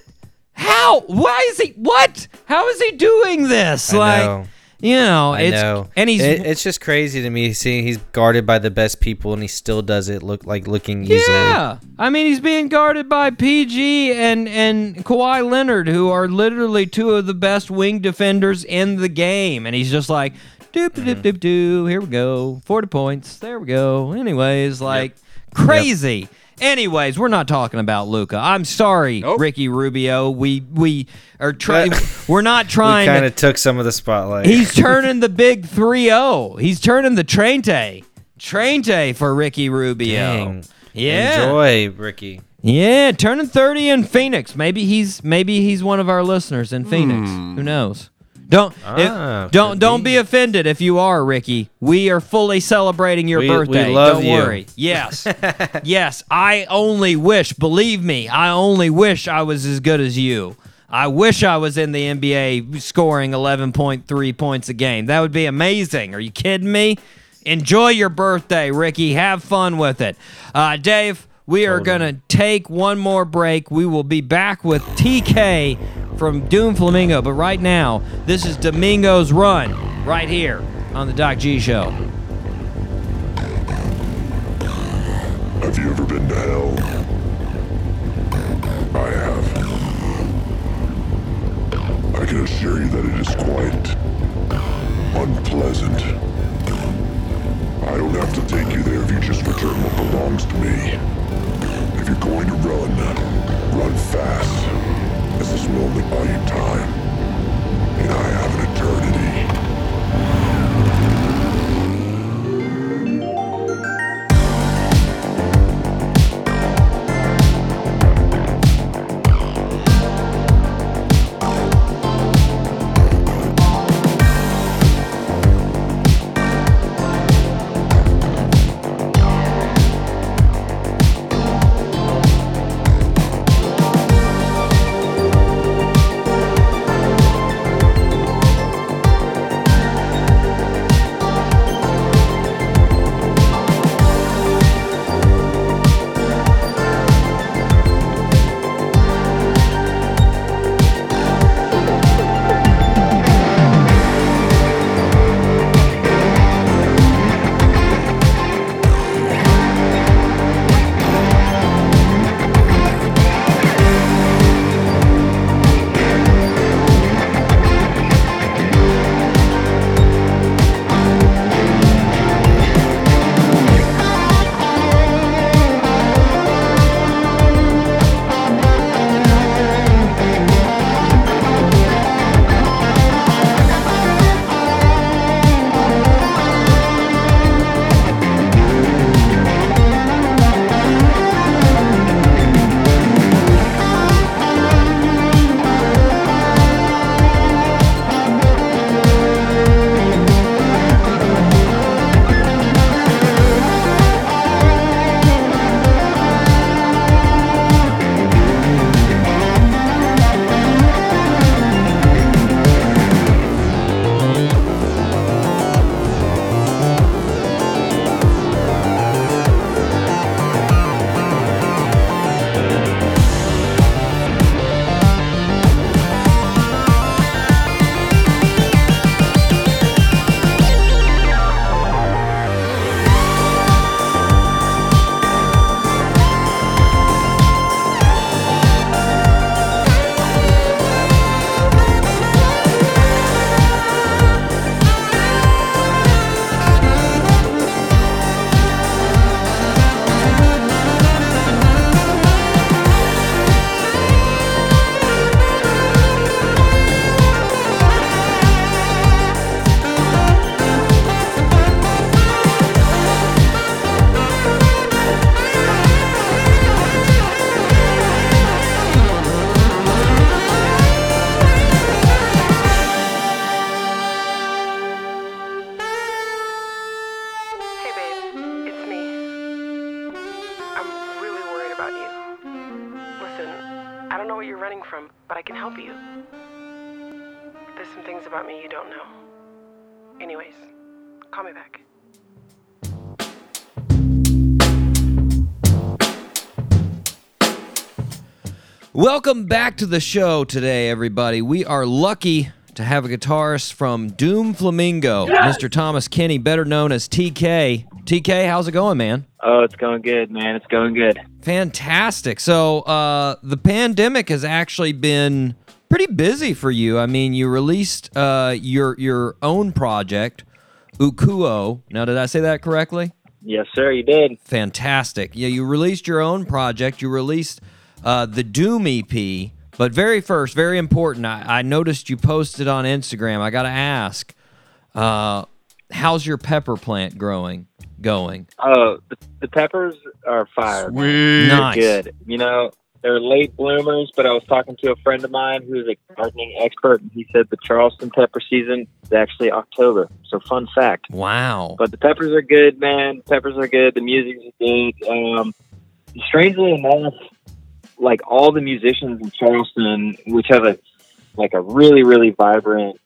How? Why is he? What? How is he doing this? I like, know. You know, I it's know, and he's It- it's just crazy to me seeing he's guarded by the best people and he still does it look like looking easily. Yeah, I mean he's being guarded by PG and and Kawhi Leonard, who are literally two of the best wing defenders in the game, and he's just like, doop doop mm-hmm. doop doop. Here we go, forty points. There we go. Anyways, like crazy. Anyways, we're not talking about Luka. I'm sorry, Ricky Rubio. We we are trying. we're not trying We kind of took some of the spotlight. He's turning the big 3-0. He's turning the Trente. Trente for Ricky Rubio. Dang. Yeah. Enjoy, Ricky. Yeah, turning 30 in Phoenix. Maybe he's maybe he's one of our listeners in Phoenix. Hmm. Who knows? Don't Ah, if- don't don't be. be offended if you are, Ricky. We are fully celebrating your We- we birthday. love don't you. worry. Yes. yes, I only wish, believe me, I only wish I was as good as you. I wish I was in the NBA scoring 11.3 points a game. That would be amazing. Are you kidding me? Enjoy your birthday, Ricky. Have fun with it. Uh, Dave, we are going to take one more break. We will be back with TK from Doom Flamingo. But right now, this is Domingo's Run right here on the Doc G Show. Have you ever been to hell? I have. I can assure you that it is quite unpleasant. I don't have to take you there if you just return what belongs to me. If you're going to run, run fast, as this moment buy you time. Welcome back to the show today, everybody. We are lucky to have a guitarist from Doom Flamingo, Mr. Thomas Kenny, better known as TK. TK, how's it going, man? Oh, it's going good, man. It's going good. Fantastic. So, uh, the pandemic has actually been pretty busy for you. I mean, you released uh, your your own project, Ukuo. Now, did I say that correctly? Yes, sir. You did. Fantastic. Yeah, you released your own project. You released uh, the Doom EP. But very first, very important, I, I noticed you posted on Instagram. I got to ask, uh, how's your pepper plant growing? Going? Oh, the, the peppers are fire. Sweet. Nice. Good. You know, they're late bloomers, but I was talking to a friend of mine who's a gardening expert, and he said the Charleston pepper season is actually October. So, fun fact. Wow. But the peppers are good, man. Peppers are good. The music's good. Um, strangely enough, like all the musicians in Charleston, which have a like a really really vibrant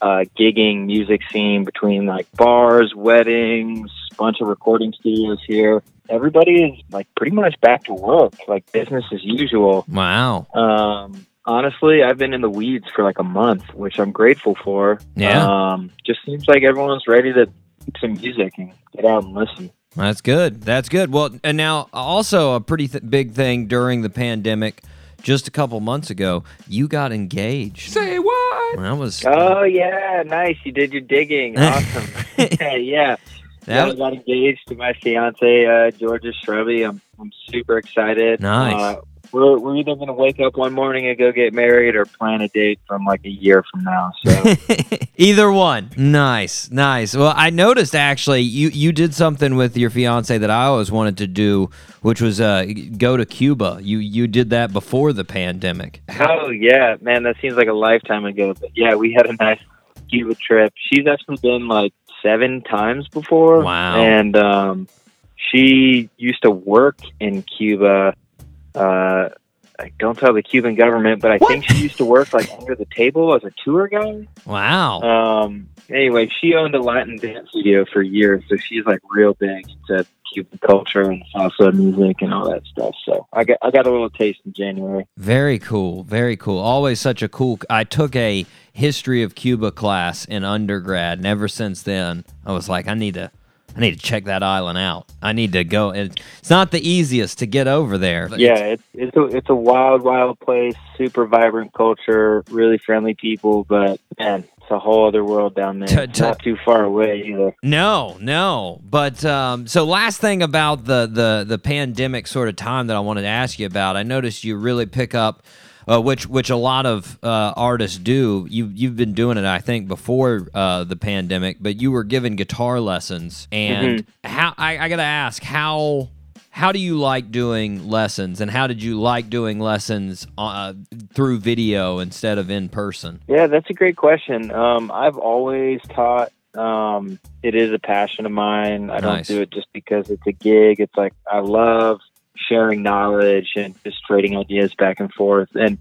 uh, gigging music scene between like bars, weddings, bunch of recording studios here. Everybody is like pretty much back to work, like business as usual. Wow. Um, honestly, I've been in the weeds for like a month, which I'm grateful for. Yeah. Um, just seems like everyone's ready to make some music and get out and listen. That's good. That's good. Well, and now also a pretty th- big thing during the pandemic. Just a couple months ago, you got engaged. Say what? That was Oh yeah, nice. You did your digging. Awesome. yeah. that I got engaged to my fiance, uh, Georgia Shrubby. I'm I'm super excited. Nice. Uh, we're we're either gonna wake up one morning and go get married or plan a date from like a year from now. So Either one. Nice, nice. Well, I noticed actually you you did something with your fiance that I always wanted to do, which was uh, go to Cuba. You you did that before the pandemic. Oh yeah, man, that seems like a lifetime ago. But yeah, we had a nice Cuba trip. She's actually been like seven times before. Wow. And um, she used to work in Cuba. Uh, I don't tell the Cuban government, but I think she used to work like under the table as a tour guide. Wow. Um, anyway, she owned a Latin dance studio for years, so she's like real big into Cuban culture and salsa music and all that stuff. So I got I got a little taste in January. Very cool. Very cool. Always such a cool. I took a history of Cuba class in undergrad, and ever since then, I was like, I need to, I need to check that island out. I need to go. It's not the easiest to get over there. Yeah, it's- it's a it's a wild, wild place. Super vibrant culture, really friendly people, but man, it's a whole other world down there. T- It's t- not too far away either. No, no. But um, so last thing about the the the pandemic sort of time that I wanted to ask you about, I noticed you really pick up. Uh, which which a lot of uh, artists do. You you've been doing it, I think, before uh, the pandemic. But you were given guitar lessons, and how I, I got to ask how how do you like doing lessons, and how did you like doing lessons uh, through video instead of in person? Yeah, that's a great question. Um, I've always taught. Um, it is a passion of mine. I don't do it just because it's a gig. It's like I love sharing knowledge and just trading ideas back and forth. And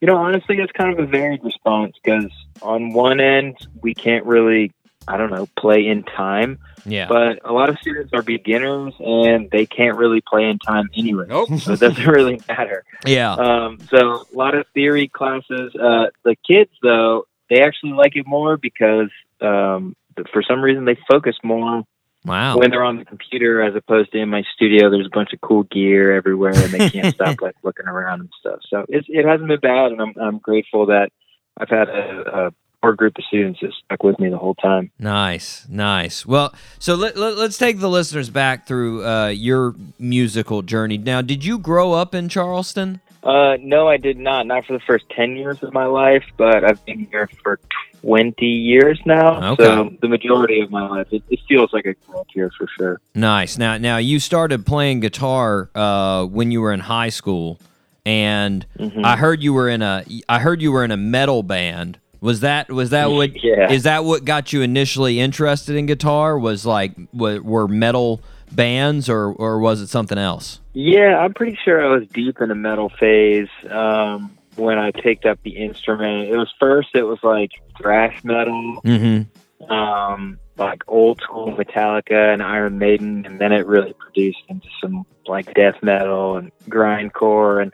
you know, honestly, it's kind of a varied response because on one end we can't really, I don't know, play in time. Yeah, But a lot of students are beginners and they can't really play in time anyway. Nope. So it doesn't really matter. yeah, Um, so a lot of theory classes. Uh, the kids, though, they actually like it more because um, for some reason they focus more wow. when they're on the computer as opposed to in my studio. There's a bunch of cool gear everywhere, and they can't stop like looking around and stuff. So it's, it hasn't been bad, and I'm I'm grateful that I've had a, a core group of students that stuck with me the whole time. Nice, nice. Well, so let, let, us take the listeners back through uh, your musical journey. Now, did you grow up in Charleston? Uh, no, I did not. Not for the first 10 years of my life, but I've been here for 20 years now. Okay. So the majority of my life, it, it feels like I grew up here for sure. Nice. Now, now you started playing guitar uh, when you were in high school, and Mhm. I heard you were in a I heard you were in a metal band. Was that was that what Yeah. is that what got you initially interested in guitar? Was like were, were metal bands or or was it something else? Yeah, I'm pretty sure I was deep in the metal phase um, when I picked up the instrument. It was first, it was like thrash metal, Mm-hmm. um, like old school Metallica and Iron Maiden, and then it really produced into some like death metal and grindcore and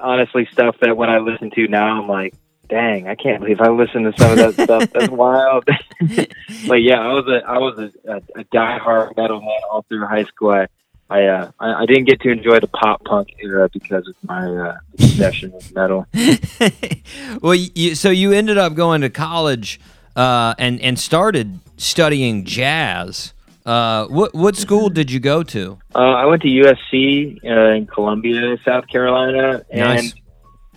honestly stuff that when I listen to now, I'm like, dang, I can't believe I listened to some of that stuff. That's wild. but yeah, I was a I was a, a, diehard metalhead all through high school. I I, uh, I I didn't get to enjoy the pop punk era because of my uh, obsession with metal. well, you, so you ended up going to college uh, and and started studying jazz. Uh, what what school did you go to? Uh, I went to USC uh, in Columbia, South Carolina, and Nice.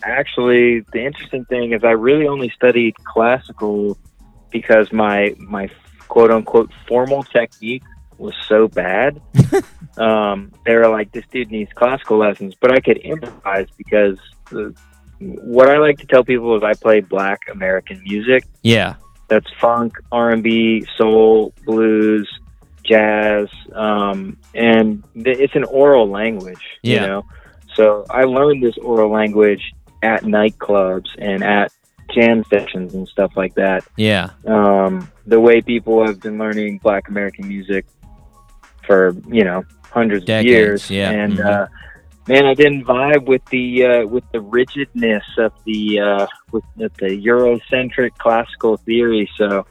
Actually, the interesting thing is I really only studied classical because my my quote unquote formal technique was so bad. um, they were like, "This dude needs classical lessons," but I could improvise because the, what I like to tell people is I play Black American music. Yeah, That's funk, R and B, soul, blues, jazz, um, and th- it's an oral language. You Yeah. know, so I learned this oral language at nightclubs and at jam sessions and stuff like that. yeah, Um, the way people have been learning Black American music for you know hundreds Decades, of years, yeah. and Mhm. uh, man, I didn't vibe with the uh, with the rigidness of the uh, with, with the Eurocentric classical theory. So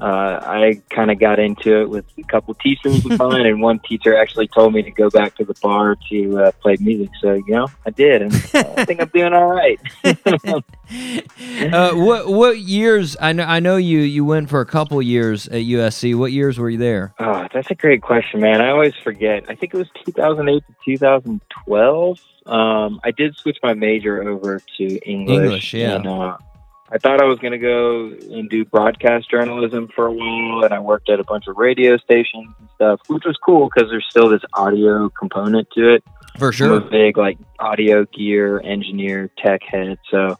uh, I kind of got into it with a couple teachers of mine, and one teacher actually told me to go back to the bar to uh, play music. So you know, I did, and I think I'm doing all right. uh, what what years? I know I know you you went for a couple years at USC. What years were you there? Oh, that's a great question, man. I always forget. I think it was 2008 to 2012. Um, I did switch my major over to English. English, yeah. And, uh, I thought I was going to go and do broadcast journalism for a while, and I worked at a bunch of radio stations and stuff, which was cool because there's still this audio component to it. For I'm sure. a big like audio gear engineer, tech head. So,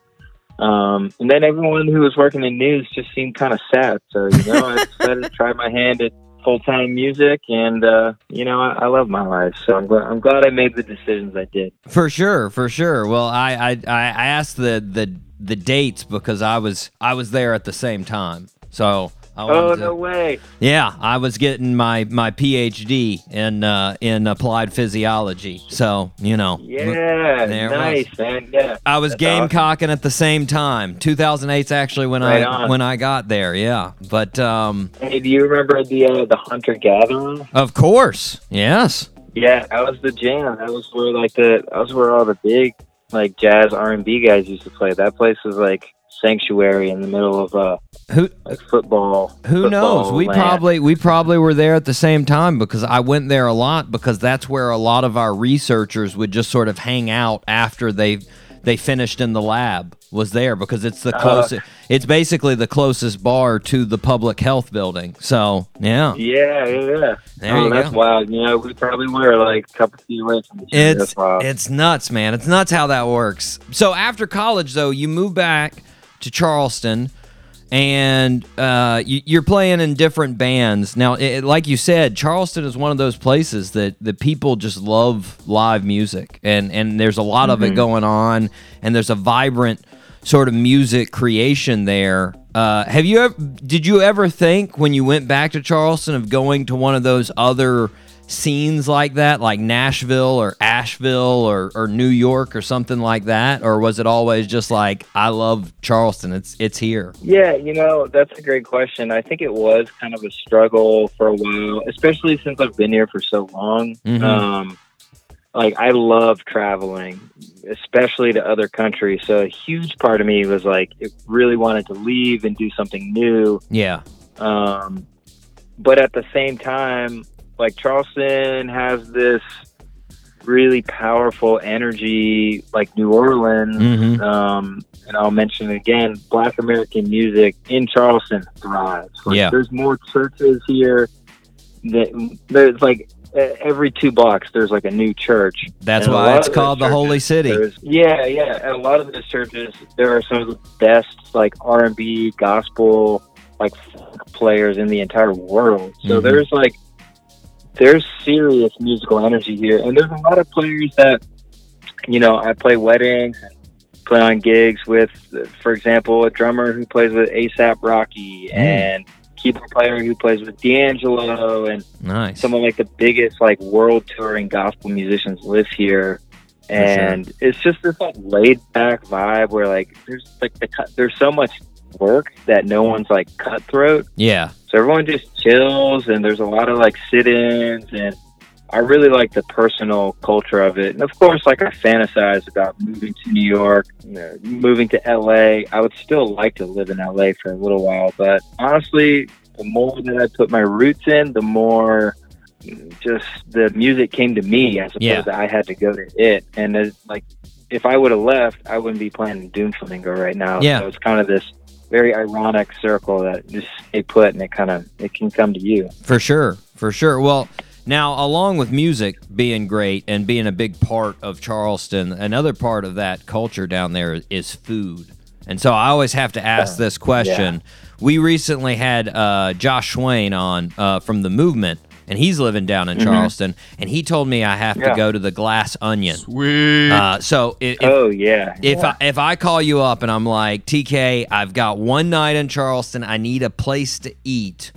um, and then everyone who was working in news just seemed kind of sad. So, you know, I decided to try my hand at full time music, and uh, you know, I, I love my life. So I'm glad I'm glad I made the decisions I did. For sure, for sure. Well, I I, I I asked the, the the dates because I was I was there at the same time. So I Oh to- no way! Yeah, I was getting my my PhD in uh, in applied physiology. So you know, Yeah, it was. nice man. Yeah, I was That's awesome. gamecocking at the same time. 2008's actually when Right I on. when I got there. Yeah, but um, Hey, do you remember the uh, the hunter gatherer? of course, yes. Yeah, that was the jam. That was where like the that was where all the big like jazz R and B guys used to play. That place was like sanctuary in the middle of uh Who like football. Who knows? football We land. probably we probably were there at the same time because I went there a lot because that's where a lot of our researchers would just sort of hang out after they they finished in the lab was there because it's the Uh, closest it's basically the closest bar to the public health building. So, yeah. Yeah, yeah, yeah. There oh, you that's go. wild. You know, we probably were like a couple feet away from each other. It's it's nuts, man. It's nuts how that works. So after college, though, you move back to Charleston, and uh, you, you're playing in different bands. Now, it, like you said, Charleston is one of those places that that people just love live music, and and there's a lot of it Mhm. going on, and there's a vibrant sort of music creation there. Uh, have you ever? Did you ever think when you went back to Charleston of going to one of those other scenes like that, like Nashville or Asheville or, or New York or something like that, or was it always just like I love Charleston? It's it's here. Yeah, you know, that's a great question. I think it was kind of a struggle for a while, especially since I've been here for so long. Mhm. Um, like, I love traveling, especially to other countries. So, a huge part of me was like, it really wanted to leave and do something new. Yeah, Um, but at the same time, like Charleston has this really powerful energy, like New Orleans. Mhm. Um, and I'll mention again: Black American music in Charleston thrives. Like, Yeah. there's more churches here. That there's like every two blocks there's like a new church. that's And why it's called the Holy City. Yeah, yeah. And a lot of those churches, there are some of the best like R and B, gospel, like players in the entire world. So Mhm. there's like there's serious musical energy here, and there's a lot of players that you know I play weddings, play on gigs with, for example, a drummer who plays with ASAP Rocky mm. and keyboard player who plays with D'Angelo and Nice. some of like the biggest like world touring gospel musicians live here. And it's just this like laid back vibe where like there's like the cut, there's so much work that no one's like cutthroat. Yeah. So everyone just chills, and there's a lot of like sit-ins, and I really like the personal culture of it. And of course, like I fantasize about moving to New York, you know, moving to LA. I would still like to live in LA for a little while, but honestly, the more that I put my roots in, the more just the music came to me as opposed Yeah. to I had to go to it. And it's like, if I would have left, I wouldn't be playing Doom Flamingo right now. Yeah. So it's kind of this very ironic circle that just stay put and it kind of it can come to you. For sure, for sure. Well, now along with music being great and being a big part of Charleston, another part of that culture down there is food. And so I always have to ask this question. We recently had uh, Josh Swain on uh, from the Movement, and he's living down in Mhm. Charleston, and he told me I have to go to the Glass Onion. Sweet. Uh, so if, if, oh yeah. if yeah. I, if I call you up and I'm like TK, I've got one night in Charleston, I need a place to eat.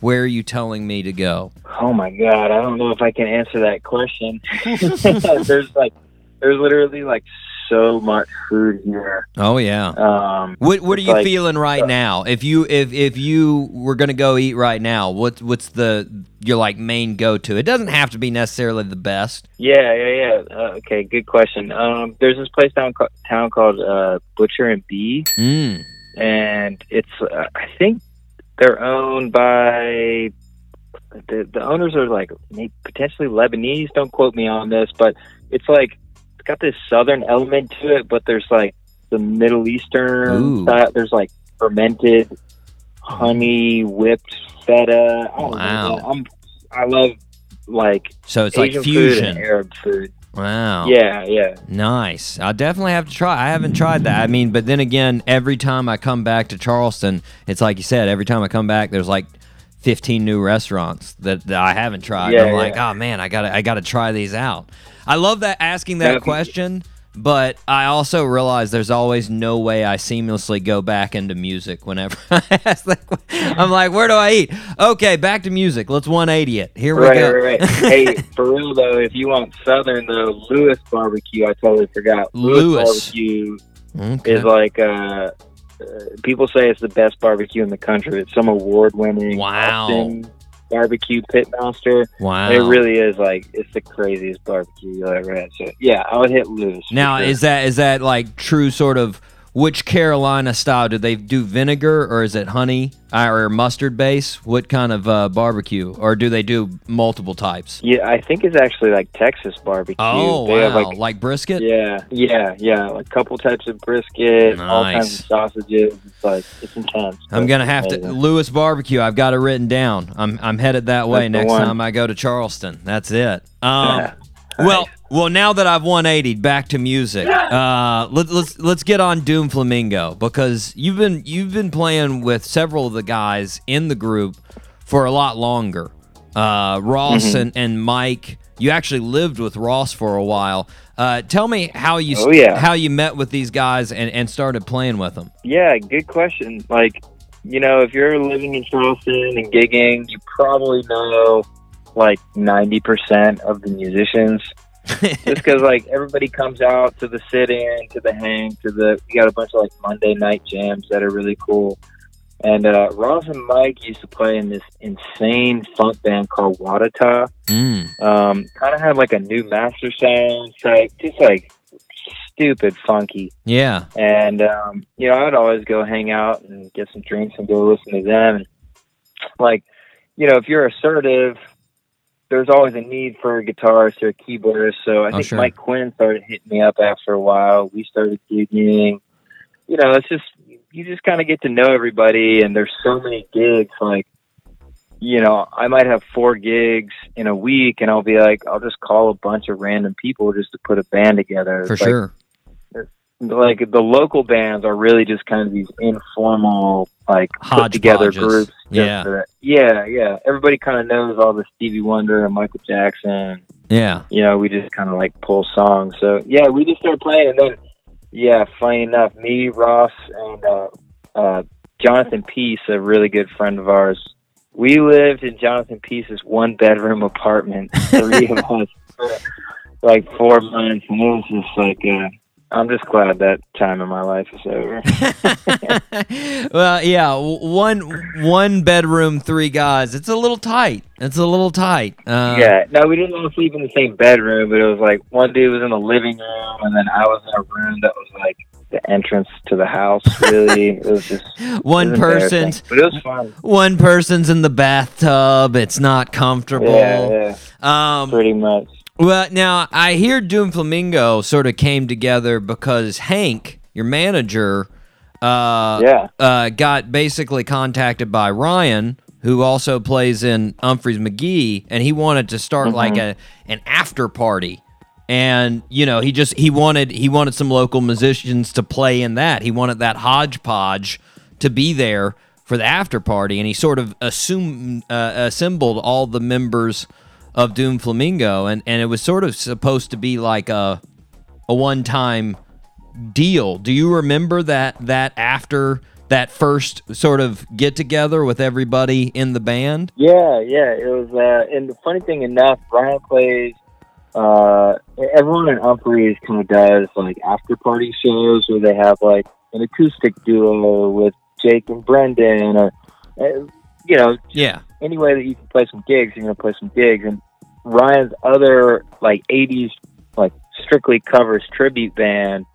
Where are you telling me to go? Oh my god, I don't know if I can answer that question. there's like there's literally like so much food here. Oh yeah. Um What what are you like- feeling right uh, now? If you if if you were gonna go eat right now, what what's the your like main go to? It doesn't have to be necessarily the best. Yeah, yeah, yeah. Uh, okay, good question. Um there's this place down co- town called uh Butcher and Bee Mm. and it's uh, I think they're owned by the the owners are like potentially Lebanese. Don't quote me on this, but it's like got this southern element to it, but there's like the Middle Eastern style. There's like fermented honey whipped feta. I Wow. know. I'm I love like So it's Asian like fusion. food Arab food. Wow. Yeah, yeah. Nice. I definitely have to try. I haven't tried that. I mean, but then again, every time I come back to Charleston, it's like you said. Every time I come back, there's like 15 new restaurants that, that I haven't tried. Yeah, I'm like, oh man, I gotta I gotta try these out. I love that asking that question, but I also realize there's always no way I seamlessly go back into music whenever I ask that. que- I'm like, where do I eat? Okay, back to music. Let's 180 it. Here we Right, go. right, right. hey, for real though, if you want Southern though, Lewis Barbecue, I totally forgot. Lewis. Barbecue Okay. is like uh, uh, people say it's the best barbecue in the country. It's some award-winning Wow. Austin barbecue pitmaster. Wow. It really is like it's the craziest barbecue you'll ever had. So yeah, I would hit Lewis. Now, sure. is that is that like true sort of which Carolina style? Do they do vinegar or is it honey uh, or mustard base? What kind of uh, barbecue, or do they do multiple types? yeah, I think it's actually like Texas barbecue. Oh They wow, like, like brisket. Yeah, yeah, yeah. Like a couple types of brisket, all kinds of sausages. It's like it's intense. I'm gonna have to amazing. Lewis Barbecue. I've got it written down. I'm I'm headed that way That's next time I go to Charleston. That's it. Um. well, well, now that I've 180 back to music, uh, let, let's let's get on Doom Flamingo because you've been you've been playing with several of the guys in the group for a lot longer. Uh, Ross Mm-hmm. and, and Mike. You actually lived with Ross for a while. Uh, tell me how you Oh, yeah. how you met with these guys and, and started playing with them. Yeah, good question. Like, you know, if you're living in Charleston and gigging, you probably know like 90% of the musicians. Just because, like, everybody comes out to the sit in, to the hang, to the. We got a bunch of, like, Monday night jams that are really cool. And uh, Ross and Mike used to play in this insane funk band called Wadata. Mm. Um, kind of had like a new master sound type, just like stupid funky. Yeah. And um, you know, I'd always go hang out and get some drinks and go listen to them. And like, you know, if you're assertive, there's always a need for a guitarist or a keyboardist. So I Oh, think sure. Mike Quinn started hitting me up after a while. We started gigging. You know, it's just you just kind of get to know everybody, and there's so many gigs. Like, you know, I might have four gigs in a week, and I'll be like, I'll just call a bunch of random people just to put a band together. For like, sure. Like the local bands are really just kind of these informal like put together groups. Yeah. yeah, yeah. Everybody kind of knows all the Stevie Wonder and Michael Jackson. Yeah. You know, we just kind of like pull songs. So yeah, we just started playing, and then yeah, funny enough, me, Ross, and uh, uh, Jonathan Peace, a really good friend of ours. We lived in Jonathan Peace's one bedroom apartment, three of us. for like four months, and it was just like, uh, I'm just glad that time in my life is over. well, yeah, one one bedroom, three guys. It's a little tight. It's a little tight. Uh, yeah, no, we didn't all sleep in the same bedroom, but it was like one dude was in the living room, and then I was in a room that was like the entrance to the house. Really, it was just One it was embarrassing, person's but it was fun. one person's in the bathtub. It's not comfortable. Yeah, yeah, Um, pretty much. Well, now I hear Doom Flamingo sort of came together because Hank, your manager, uh, Yeah. uh, got basically contacted by Ryan, who also plays in Umphrey's McGee, and he wanted to start like a an after party. And you know, he just he wanted he wanted some local musicians to play in that. He wanted that hodgepodge to be there for the after party, and he sort of assumed uh, assembled all the members of Doom Flamingo, and and it was sort of supposed to be like a a one time deal. Do you remember that that after that first sort of get together with everybody in the band? Yeah, yeah, it was. Uh, and the funny thing enough, Ryan plays. Uh, everyone in Umphrey's kind of does like after party shows where they have like an acoustic duo with Jake and Brendan, or uh, you know, Yeah. Any way that you can play some gigs, you're gonna play some gigs. And Ryan's other like '80s like strictly covers tribute band,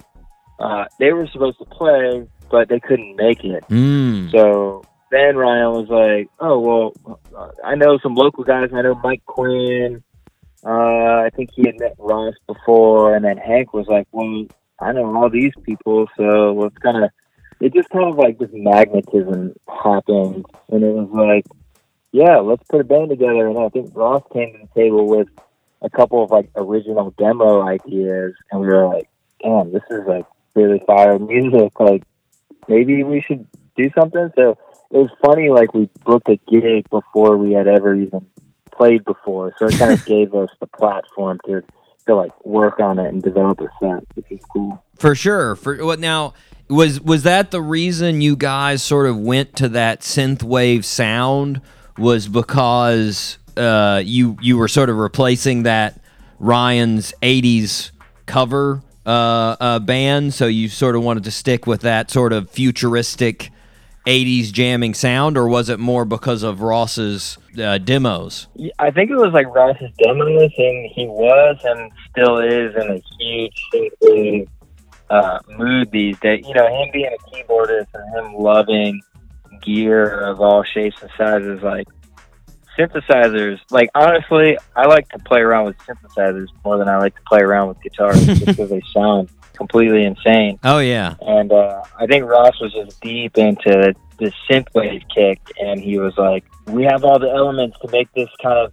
uh, they were supposed to play, but they couldn't make it. Mm. So then Ryan was like, "Oh well, uh, I know some local guys. I know Mike Quinn. Uh, I think he had met Ross before, and then Hank was like, "Well, I know all these people, so let's kind of." It just kind of like this magnetism happened, and it was like, "Yeah, let's put a band together." And I think Ross came to the table with a couple of like original demo ideas, and we were like, "Damn, this is like really fire music. Like, maybe we should do something." So it was funny like we booked a gig before we had ever even played before so it kind of gave us the platform to to like work on it and develop a set which is cool For sure. For what now was was that the reason you guys sort of went to that synthwave sound was because uh, you you were sort of replacing that Ryan's 80s cover uh, uh, band so you sort of wanted to stick with that sort of futuristic 80s jamming sound or was it more because of Ross's uh, demos? I think it was like ross's demos and he was and still is in a huge uh mood these days you know him being a keyboardist and him loving gear of all shapes and sizes like synthesizers like honestly i like to play around with synthesizers more than i like to play around with guitars just because they sound completely insane Oh yeah. and uh, I think Ross was just deep into the synthwave kick, and he was like, "We have all the elements to make this kind of,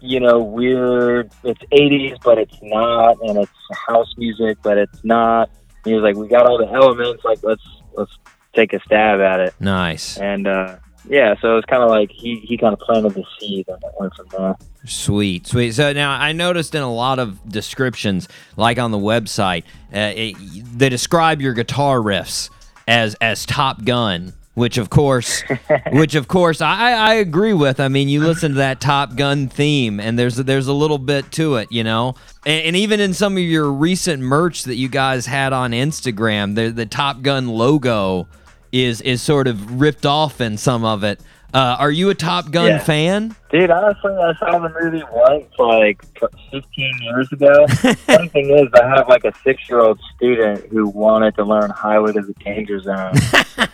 you know, weird. It's '80s, but it's not, and it's house music, but it's not." And he was like, "We got all the elements. Like, let's let's take a stab at it." Nice. And uh, yeah, so it was kind of like he he kind of planted the seed, and it went from there. Sweet, sweet. So now I noticed in a lot of descriptions, like on the website, uh, it, they describe your guitar riffs as as Top Gun, which of course, which of course I, I agree with. I mean, you listen to that Top Gun theme, and there's there's a little bit to it, you know. And, and even in some of your recent merch that you guys had on Instagram, the the Top Gun logo is is sort of ripped off in some of it. Uh, are you a Top Gun Yeah. fan? Dude, honestly, I saw the movie once, like 15 years ago. Funny thing is, I have like a six-year-old student who wanted to learn "Highway to the Danger Zone."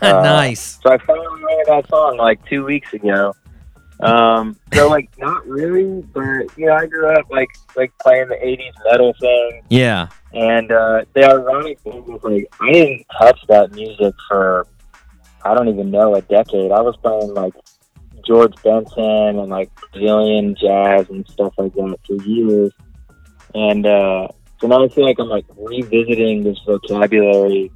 Uh, nice. So I finally learned that song like two weeks ago. Um, so like not really, but you know, I grew up like like playing the '80s metal thing, Yeah. and uh, the ironic thing was like I didn't touch that music for I don't even know a decade. I was playing like George Benson and like Brazilian jazz and stuff like that for years, and uh, so now I feel like I'm like revisiting this vocabulary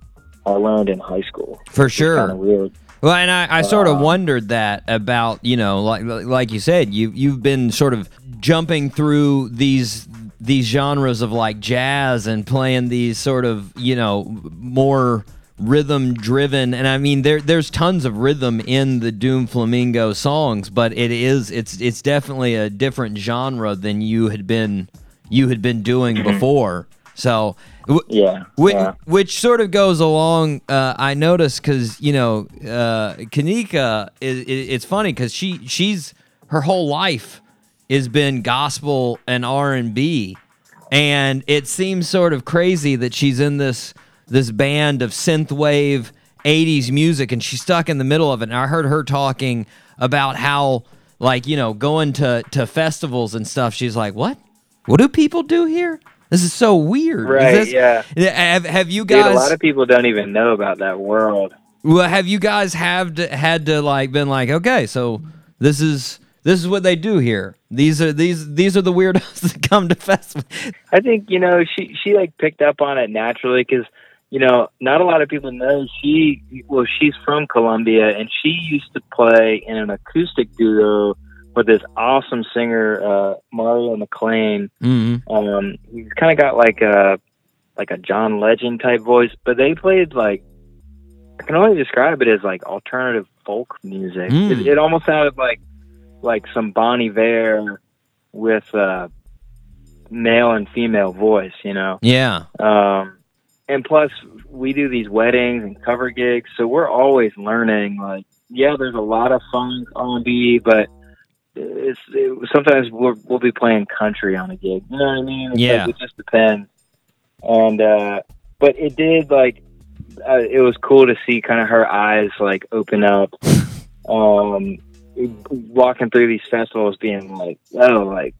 I learned in high school. For sure. Kind of weird. Well, and I, I sort of Uh, wondered that about you know, like like you said, you you've been sort of jumping through these these genres of like jazz and playing these sort of you know more rhythm driven and I mean there there's tons of rhythm in the Doom Flamingo songs but it is it's it's definitely a different genre than you had been you had been doing before. So, w- Yeah. which, yeah. which sort of goes along. Uh, I noticed because you know, uh, Kanika is, is it's funny because she she's her whole life has been gospel and R and B, and it seems sort of crazy that she's in this this band of synthwave '80s music, and she's stuck in the middle of it. And I heard her talking about how, like, you know, going to to festivals and stuff. She's like, "What? What do people do here? This is so weird." Right, this- yeah. Have, have you Dude, guys? a lot of people don't even know about that world. well, have you guys have to, had to like been like, okay, so this is this is what they do here. These are these these are the weirdos that come to festivals. I think you know she she like picked up on it naturally because you know not a lot of people know she well she's from Colombia and she used to play in an acoustic duo with this awesome singer uh, Mario McLean. Mm-hmm. Um, he's kind of got like a like a John Legend type voice, but they played like I can only describe it as like alternative folk music. Mm. It, it almost sounded like like some Bon Iver with uh, male and female voice, you know. Yeah, Um, and plus, we do these weddings and cover gigs, so we're always learning. Like, yeah, there's a lot of funk R&B, but it's it, sometimes we'll, we'll be playing country on a gig. You know what I mean? It's Yeah. like, it just depends. And uh, but it did like uh, it was cool to see kind of her eyes like open up. Um, walking through these festivals, being like, oh, like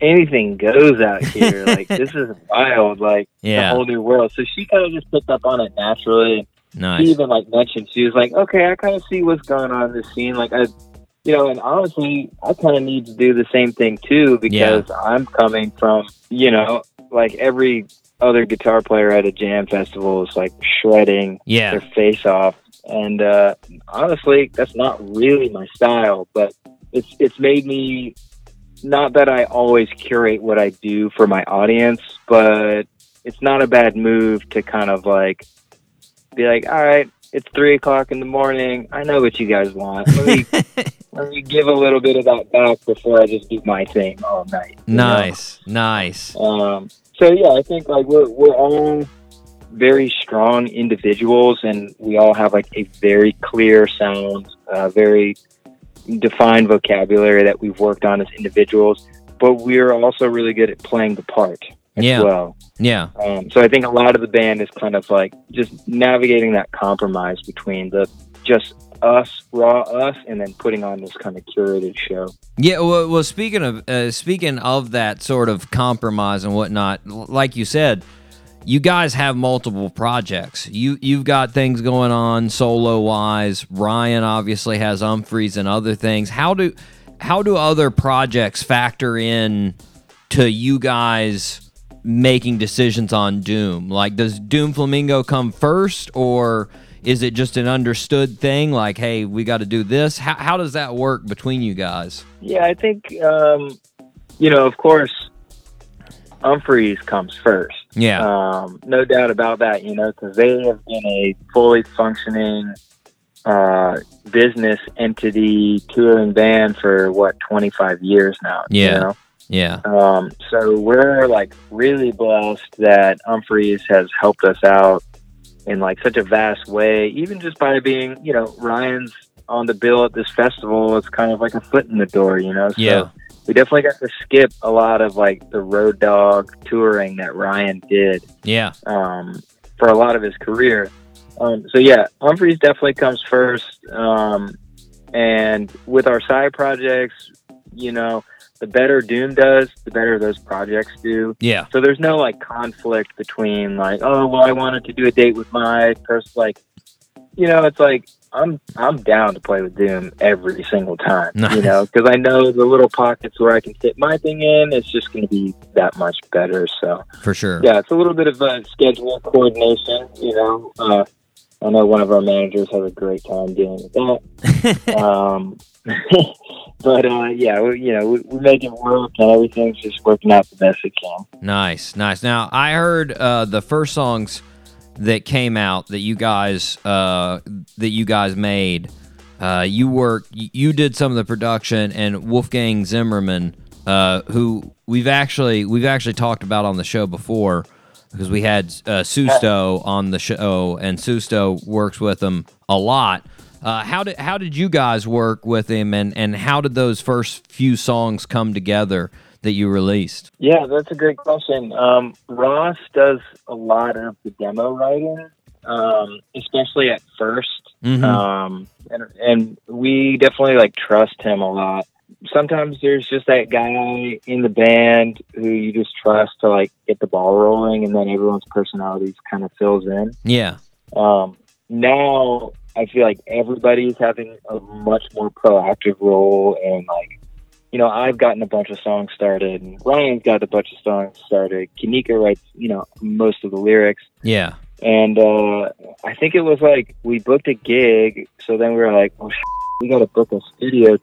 anything goes out here. like this is wild. Like Yeah. a whole new world. So she kind of just picked up on it naturally. She even like mentioned she was like, okay, I kind of see what's going on in this scene. Like I, you know, and honestly, I kind of need to do the same thing too because I'm coming from, you know, like every other guitar player at a jam festival is like shredding Yeah, their face off. And uh, honestly, that's not really my style, but it's it's made me not that I always curate what I do for my audience, but it's not a bad move to kind of like be like, all right, it's three o'clock in the morning. I know what you guys want. Let me let me give a little bit of that back before I just do my thing all night. you know? nice, nice. Um, so yeah, I think like we're we're all very strong individuals, and we all have like a very clear sound, uh, very defined vocabulary that we've worked on as individuals. But we're also really good at playing the part as Yeah. well. Yeah, Um, so I think a lot of the band is kind of like just navigating that compromise between the just us, raw us, and then putting on this kind of curated show. yeah. Well, well speaking of uh, speaking of that sort of compromise and whatnot, like you said, you guys have multiple projects. You you've got things going on solo wise. Ryan obviously has Umphrey's and other things. How do how do other projects factor in to you guys making decisions on Doom? Like, does Doom Flamingo come first, or is it just an understood thing? Like, hey, we got to do this. How how does that work between you guys? Yeah, I think um, you know, of course, Umphrey's comes first. Yeah, Um, no doubt about that. You know, because they have been a fully functioning uh, business entity, touring band for what twenty five years now. you Yeah. know? yeah, Um, so we're like really blessed that Umphrey's has helped us out in like such a vast way, even just by being, you know, Ryan's on the bill at this festival. It's kind of like a foot in the door, you know? So Yeah. We definitely got to skip a lot of like the road dog touring that Ryan did yeah, um, for a lot of his career. Um, so yeah, Umphrey's definitely comes first. Um, and with our side projects, you know, the better Doom does, the better those projects do. yeah, So there's no like conflict between like, oh, well, I wanted to do a date with my person. Like, you know, it's like I'm I'm down to play with Doom every single time. Nice. You know, because I know the little pockets where I can fit my thing in, it's just going to be that much better. So for sure. yeah, it's a little bit of a schedule coordination. You know, uh, I know one of our managers has a great time dealing with that. um, but uh, yeah, we, you know, we, we make it work, and everything's just working out the best it can. Nice, nice. Now I heard uh, the first songs that came out that you guys uh, that you guys made. Uh, you worked, you did some of the production, and Wolfgang Zimmerman uh, who we've actually we've actually talked about on the show before because we had uh, Susto on the show, and Susto works with him a lot. Uh, how did how did you guys work with him, and and how did those first few songs come together that you released? Yeah, that's a great question. Um, Ross does a lot of the demo writing, um, especially at 1st Mhm. Um, and, and we definitely like trust him a lot. Sometimes there's just that guy in the band who you just trust to like get the ball rolling, and then everyone's personalities kind of fills in. Yeah, Um, now I feel like everybody's having a much more proactive role, and like, you know, I've gotten a bunch of songs started, and Ryan's got a bunch of songs started. Kanika writes, you know, most of the lyrics, yeah, and uh, I think it was like we booked a gig, so then we were like, oh, sh- we got to book a studio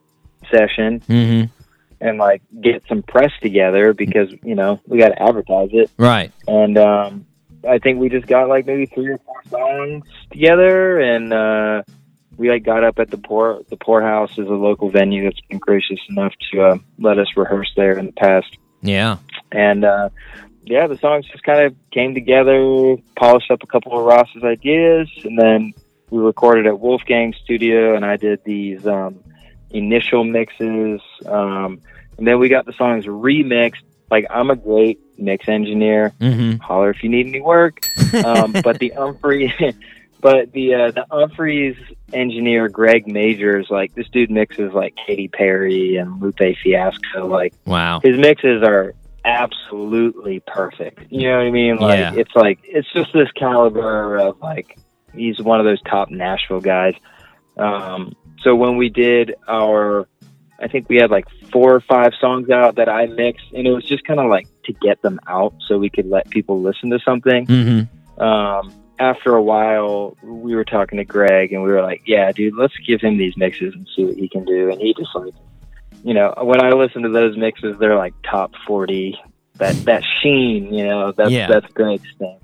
session mm-hmm. and like get some press together because you know we got to advertise it right, and um, I think we just got like maybe three or four songs together, and uh, we like got up at the poor the Pour House is a local venue that's been gracious enough to uh, let us rehearse there in the past, yeah, and uh, yeah, the songs just kind of came together, polished up a couple of Ross's ideas, and then we recorded at Wolfgang Studio, and I did these um, initial mixes, um, and then we got the songs remixed. Like I'm a great mix engineer mm-hmm. holler if you need any work. Um, but the Umphrey, but the uh, the Umphrey's engineer Greg Magers, like this dude mixes like Katy Perry and Lupe Fiasco. Like wow, his mixes are absolutely perfect. You know what I mean? Like Yeah. it's like it's just this caliber of like he's one of those top Nashville guys. Um, so when we did our, I think we had like four or five songs out that I mixed, and it was just kind of like to get them out so we could let people listen to something. mm-hmm. Um, after a while, we were talking to Greg, and we were like, "Yeah, dude, let's give him these mixes and see what he can do." And he just like, you know, when I listen to those mixes, they're like top forty. That that sheen, you know, that's Yeah. that's Greg's thing.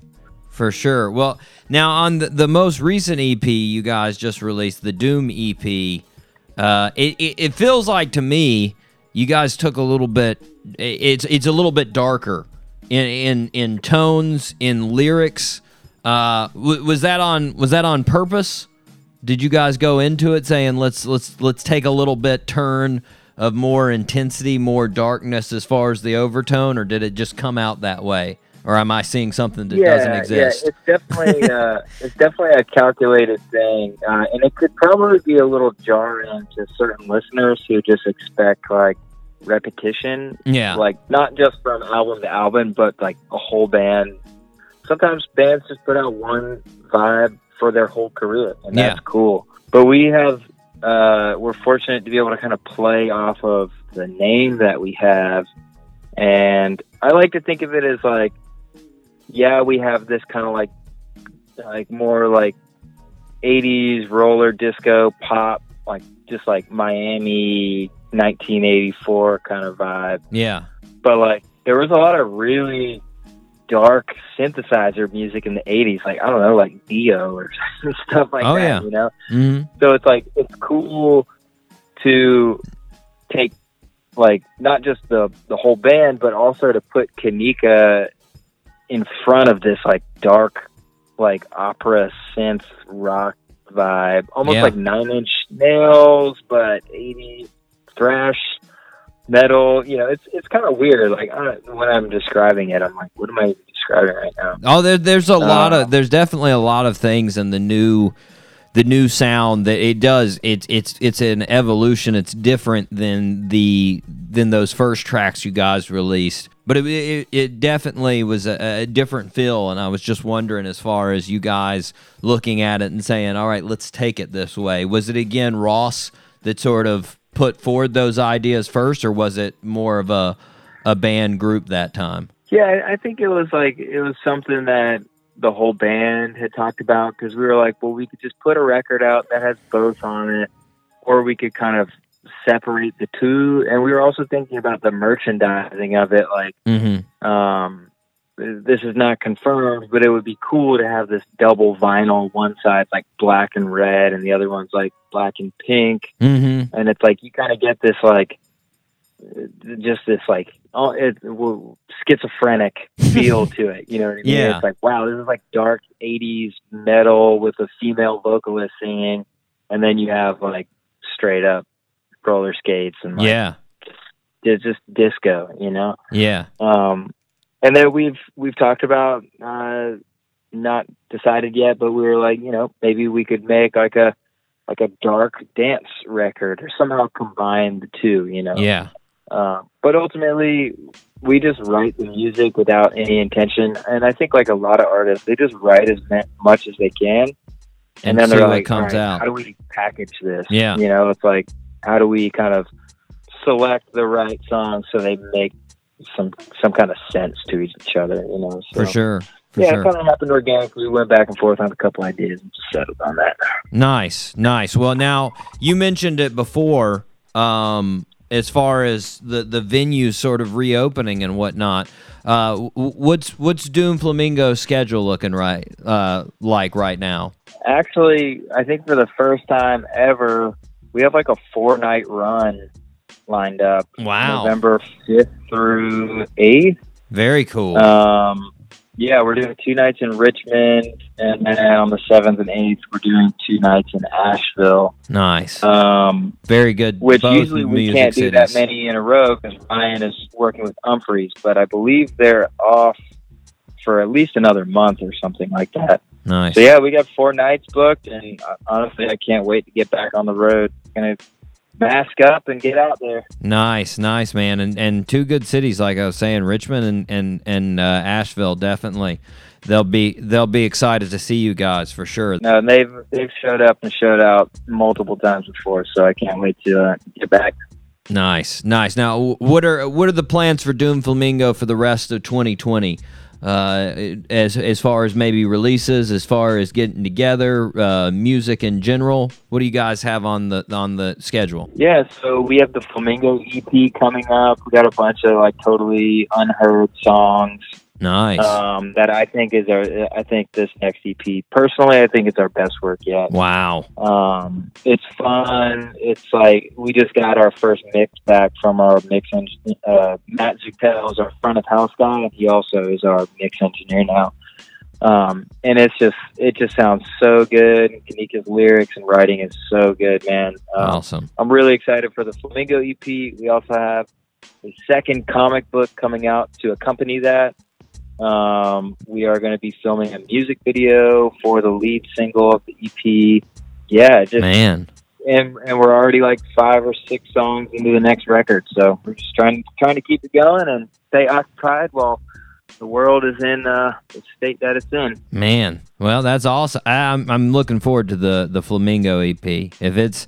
For sure. Well, now on the, the most recent EP you guys just released, the Doom EP, uh, it, it, it feels like to me you guys took a little bit. It's it's a little bit darker in in in tones, in lyrics. Uh, w- was that on was that on purpose? Did you guys go into it saying let's let's let's take a little bit turn of more intensity, more darkness as far as the overtone, or did it just come out that way? Or am I seeing something that doesn't exist? Yeah, it's definitely uh, it's definitely a calculated thing, uh, and it could probably be a little jarring to certain listeners who just expect like repetition, Yeah. like not just from album to album, but like a whole band. Sometimes bands just put out one vibe for their whole career, and that's Yeah. cool. But we have uh, we're fortunate to be able to kind of play off of the name that we have, and I like to think of it as like yeah, we have this kind of like like more like 80s roller disco pop like just like Miami 1984 kind of vibe. Yeah. But like there was a lot of really dark synthesizer music in the 80s like I don't know like Dio or stuff like Oh, that, yeah. you know. hmm So it's like it's cool to take like not just the the whole band, but also to put Kanika in front of this like dark, like opera synth rock vibe, almost Yeah. like Nine Inch Nails, but 80s thrash metal. You know, it's it's kind of weird. Like I, when I'm describing it, I'm like, what am I describing right now? Oh, there, there's a lot Uh, of there's definitely a lot of things in the new the new sound that it does it's it's it's an evolution it's different than the than those first tracks you guys released but it it, it definitely was a, a different feel and i was just wondering as far as you guys looking at it and saying all right let's take it this way was it again ross that sort of put forward those ideas first or was it more of a a band group that time Yeah, I- think it was like it was something that the whole band had talked about because we were like, well, we could just put a record out that has both on it, or we could kind of separate the two. And we were also thinking about the merchandising of it, like mm-hmm um, this is not confirmed, but it would be cool to have this double vinyl. One side's like black and red, and the other one's like black and pink mm-hmm and it's like you kind of get this like just this like oh it well, schizophrenic feel to it. You know what I mean? Yeah. It's like wow, this is like dark '80s metal with a female vocalist singing, and then you have like straight up roller skates and like, Yeah. it's just disco. You know. Yeah. Um, and then we've we've talked about uh, not decided yet, but we were like, you know, maybe we could make like a like a dark dance record or somehow combine the two. You know. Yeah. Uh, but ultimately, we just write the music without any intention, and I think like a lot of artists, they just write as much as they can, And, and, then they're like, comes "All right, out. How do we package this? Yeah. you know, it's like how do we kind of select the right songs so they make some some kind of sense to each other? You know, so, For sure. For yeah, sure. it kind of happened organically. We went back and forth on a couple ideas and just settled on that. Nice, nice. Well, now you mentioned it before, um, as far as the the venues sort of reopening and whatnot. Uh, what's what's Doom Flamingo's schedule looking right uh, like right now? Actually, I think for the first time ever, we have like a four night run lined up. Wow. November fifth through eighth. Very cool. Um, yeah, we're doing two nights in Richmond, and then on the seventh and eighth, we're doing two nights in Asheville. nice. Um, Very good. which both usually we can't do that many in a row because Ryan is working with Umphrey's, but I believe they're off for at least another month or something like that. Nice. So yeah, we got four nights booked, and uh, honestly, I can't wait to get back on the road. Gonna mask up and get out there. Nice, nice, man, and and two good cities, like I was saying, Richmond and and and uh, Asheville, definitely. They'll be they'll be excited to see you guys for sure. No, and they've they've showed up and showed out multiple times before, so I can't wait to uh, get back. Nice, nice. Now, what are what are the plans for Doom Flamingo for the rest of 2020? Uh, as as far as maybe releases, as far as getting together, uh, music in general. What do you guys have on the on the schedule? Yeah, so we have the Flamingo EP coming up. We got a bunch of like totally unheard songs Nice. um, that I think is our. I think this next EP, personally, I think it's our best work yet. wow. Um, it's fun. It's like we just got our first mix back from our mix engineer. Uh, Matt Zutel is our front of house guy, and he also is our mix engineer now. Um, and it's just it just sounds so good. Kanika's lyrics and writing is so good, man. Um, Awesome. I'm really excited for the Flamingo EP. We also have a second comic book coming out to accompany that. Um, we are going to be filming a music video for the lead single of the EP. Yeah, just Man. and and we're already like five or six songs into the next record, so we're just trying trying to keep it going and stay occupied while the world is in uh, the state that it's in. Man, well, that's awesome. I'm I'm looking forward to the the Flamingo EP. If it's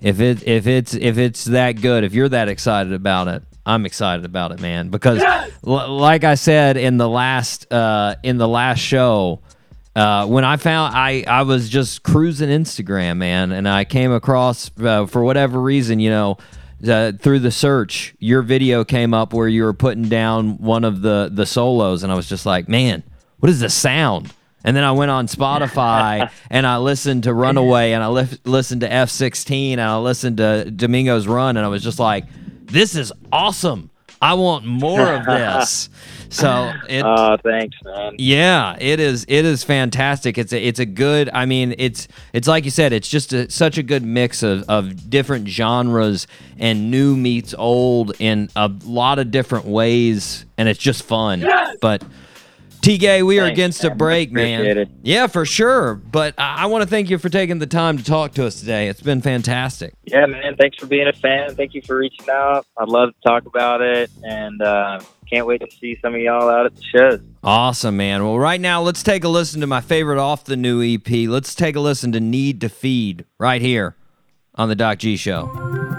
if it if it's if it's that good, if you're that excited about it, I'm excited about it, man. Because l- like I said in the last uh, in the last show, uh, when I found I I was just cruising Instagram, man, and I came across uh, for whatever reason, you know. Uh, through the search, your video came up where you were putting down one of the the solos, and I was just like, "Man, what is the sound?" And then I went on Spotify and I listened to Runaway and I li- listened to F16 and I listened to Domingo's Run and I was just like, this is awesome. I want more of this. So it, Oh, thanks, man. yeah, it is. It is fantastic. It's a. It's a good. I mean, it's. It's like you said. It's just a, such a good mix of of different genres and new meets old in a lot of different ways, and it's just fun. But TK, we are Thanks, against a break, man. It. Yeah, for sure. But I, I want to thank you for taking the time to talk to us today. It's been fantastic. Yeah, man. Thanks for being a fan. Thank you for reaching out. I'd love to talk about it, and uh, can't wait to see some of y'all out at the shows. Awesome, man. Well, right now, let's take a listen to my favorite off the new EP. Let's take a listen to Need to Feed right here on the Doc G Show.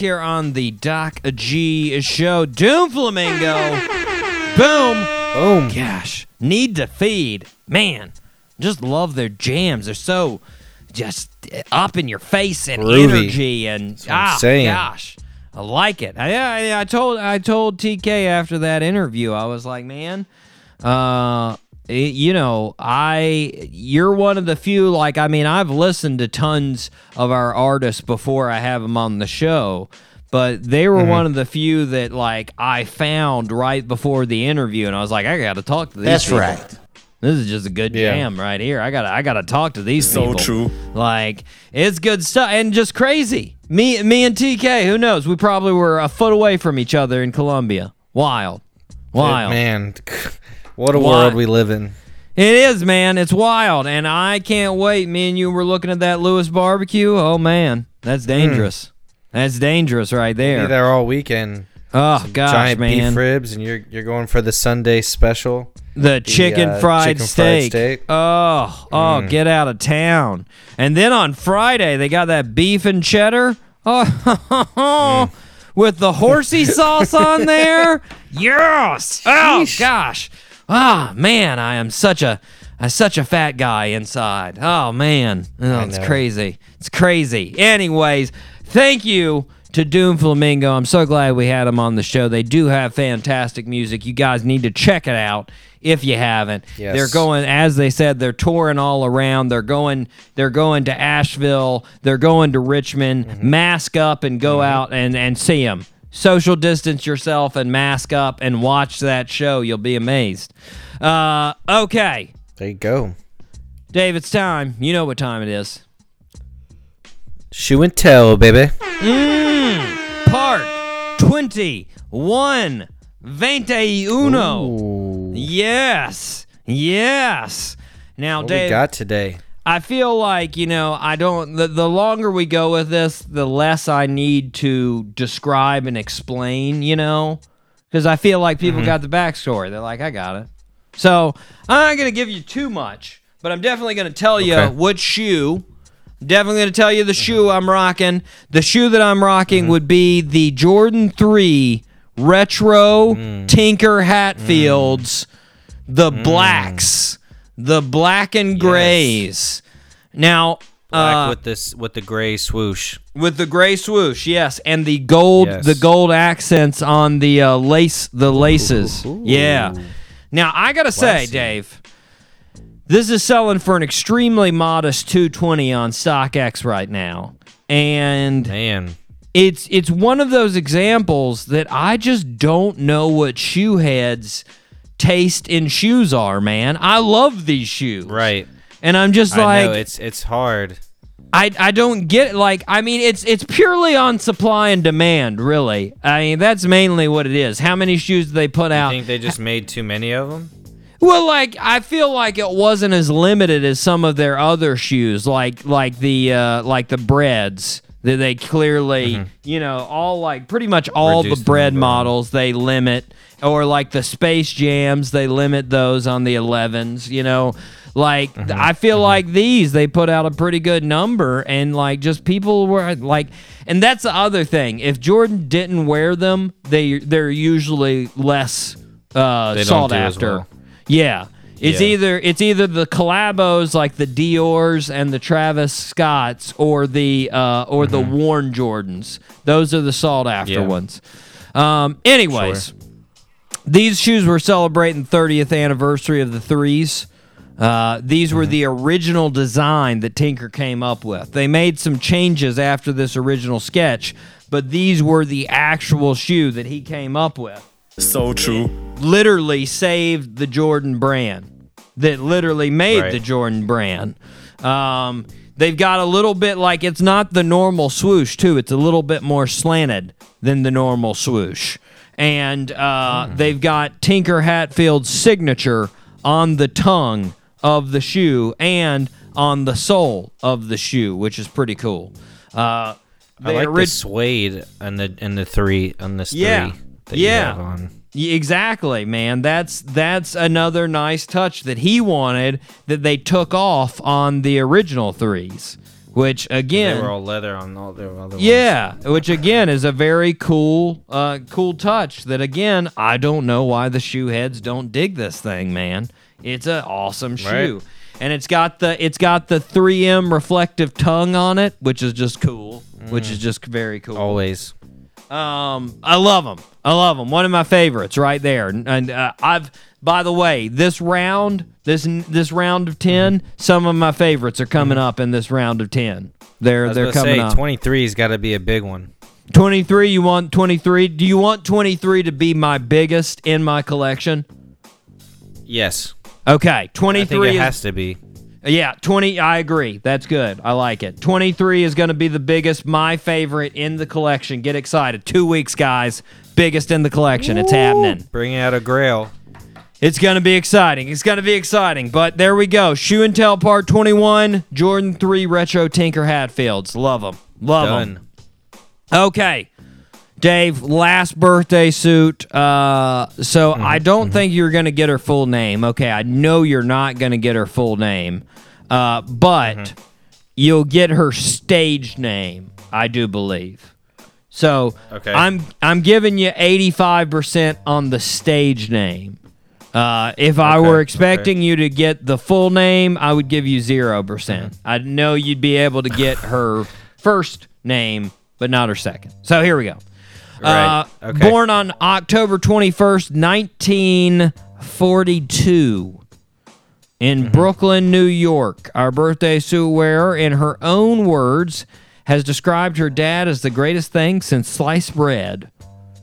Here on the Doc G show. Doom Flamingo. Boom. Boom. Gosh. Need to feed. Man, just love their jams. They're so just up in your face and Groovy. energy and ah gosh. I like it. I, I I told I told TK after that interview. I was like, man, uh, Eh, you know, I you're one of the few. Like, I mean, I've listened to tons of our artists before I have them on the show, but they were mm-hmm. one of the few that like I found right before the interview, and I was like, I got to talk to these. That's people. right. This is just a good Yeah. jam right here. I gotta I gotta talk to these So people. true. Like it's good stuff and just crazy. Me me and TK, who knows? We probably were a foot away from each other in Colombia. Wild. Wild. Man, what a Why? world we live in. It is, man. It's wild. And I can't wait. Me and you were looking at that Lewis barbecue. Oh man. That's hmm. dangerous. That's dangerous right Be there. there all weekend. Oh gosh, Giant man. beef ribs, and you're you're going for the Sunday special. The chicken uh, fried chicken fried steak. steak. Oh, oh, hmm. get out of town. And then on Friday they got that beef and cheddar. Oh, hmm. with the horsey sauce on there. Yes. Oh gosh. Ah man, I am such a I'm such a fat guy inside. Oh man, oh, it's crazy. It's crazy. Anyways, thank you to Doom Flamingo. I'm so glad we had them on the show. They do have fantastic music. You guys need to check it out if you haven't. Yes. They're going as they said they're touring all around. They're going they're going to Asheville, they're going to Richmond. Mm-hmm. Mask up and go out and and see them. Social distance yourself and mask up and watch that show. You'll be amazed. Uh, okay. There you go. Dave, it's time. You know what time it is. Shoe and tell, baby. Part 21. Veinte uno. Ooh. Yes. Yes. Now, What Dave, we got today? I feel like, you know, I don't, the, the longer we go with this, the less I need to describe and explain, you know? Because I feel like Mm-hmm. people got the backstory. They're like, I got it. So I'm not going to give you too much, but I'm definitely going to tell you Okay. what shoe. Definitely going to tell you the mm-hmm. shoe I'm rocking. The shoe that I'm rocking mm-hmm. would be the Jordan 3 Retro mm. Tinker Hatfields, mm. the blacks, the black and grays. Now, Black uh, with this with the gray swoosh. with the gray swoosh, yes, and the gold, Yes. the gold accents on the uh, lace, the laces. Yeah. Now I gotta say, Dave, this is selling for an extremely modest 220 on StockX right now, and Man, it's it's one of those examples that I just don't know what shoe heads taste in shoes are, man. I love these shoes, right. And I'm just I like, know it's it's hard. I, I don't get like I mean it's it's purely on supply and demand really I mean that's mainly what it is how many shoes do they put out? I out think they just made too many of them. well like I feel like it wasn't as limited as some of their other shoes like like the uh like the breads that they clearly you know all like pretty much all Reduce the bread models they limit or like the space jams they limit those on the 11s you know? Like Mm-hmm. i feel like these they put out a pretty good number and like just people were like and that's the other thing. If jordan didn't wear them they they're usually less uh They sought after. well. yeah it's Yeah. either it's either the collabos like the Dior's and the Travis Scotts or the uh, or the worn Jordans. Those are the sought after Mm-hmm. Yeah. ones. Um, anyways, these shoes were celebrating 30th anniversary of the threes. Uh, these were the original design that Tinker came up with. They made some changes after this original sketch, but these were the actual shoe that he came up with So true. literally saved the Jordan brand. That literally made Right. the Jordan brand. Um, they've got a little bit like it's not the normal swoosh too. It's a little bit more slanted than the normal swoosh, and uh, they've got Tinker Hatfield's signature on the tongue of the shoe and on the sole of the shoe, which is pretty cool. Uh, I like orig- the suede and the and the three on this Yeah. three Yeah. you have on. Y- Exactly, man. That's that's another nice touch that he wanted that they took off on the original threes. which again They were all leather on all their other ones. yeah, which again is a very cool, uh, cool touch. That again, I don't know why the shoe heads don't dig this thing, man. It's an awesome shoe, and it's got the it's got the 3M reflective tongue on it, which is just cool. Which is just very cool. Always. Um, I love them. I love them. One of my favorites, right there. And, uh, I've, by the way, this round, this this round of 10 some of my favorites are coming up in this round of ten. They're they're coming say, up. 23's got to be a big one. 23 you want 23 do you want 23 to be my biggest in my collection Yes. okay 23 it is, has to be. Yeah 20 i agree. That's good. I like it. 23 is going to be the biggest my favorite in the collection. Get excited. Two weeks guys. Biggest in the collection. It's happening. Bring out a grail. it's going to be exciting. It's going to be exciting. But there we go. Shoe and tell part 21 jordan 3 retro tinker hatfields. Love them love them Okay. Dave, last birthday suit. Uh, so I don't think you're going to get her full name. Okay, I know you're not going to get her full name, uh, but you'll get her stage name. I do believe. So Okay. I'm I'm giving you 85% on the stage name. Uh, if I Okay, were okay. expecting you to get the full name, I would give you 0%. I know you'd be able to get her first name, but not her second. So here we go. Right, Uh, okay. Born on October 21st, 1942 in Mm-hmm. Brooklyn, New York. Our birthday suit wearer, in her own words, has described her dad as the greatest thing since sliced bread,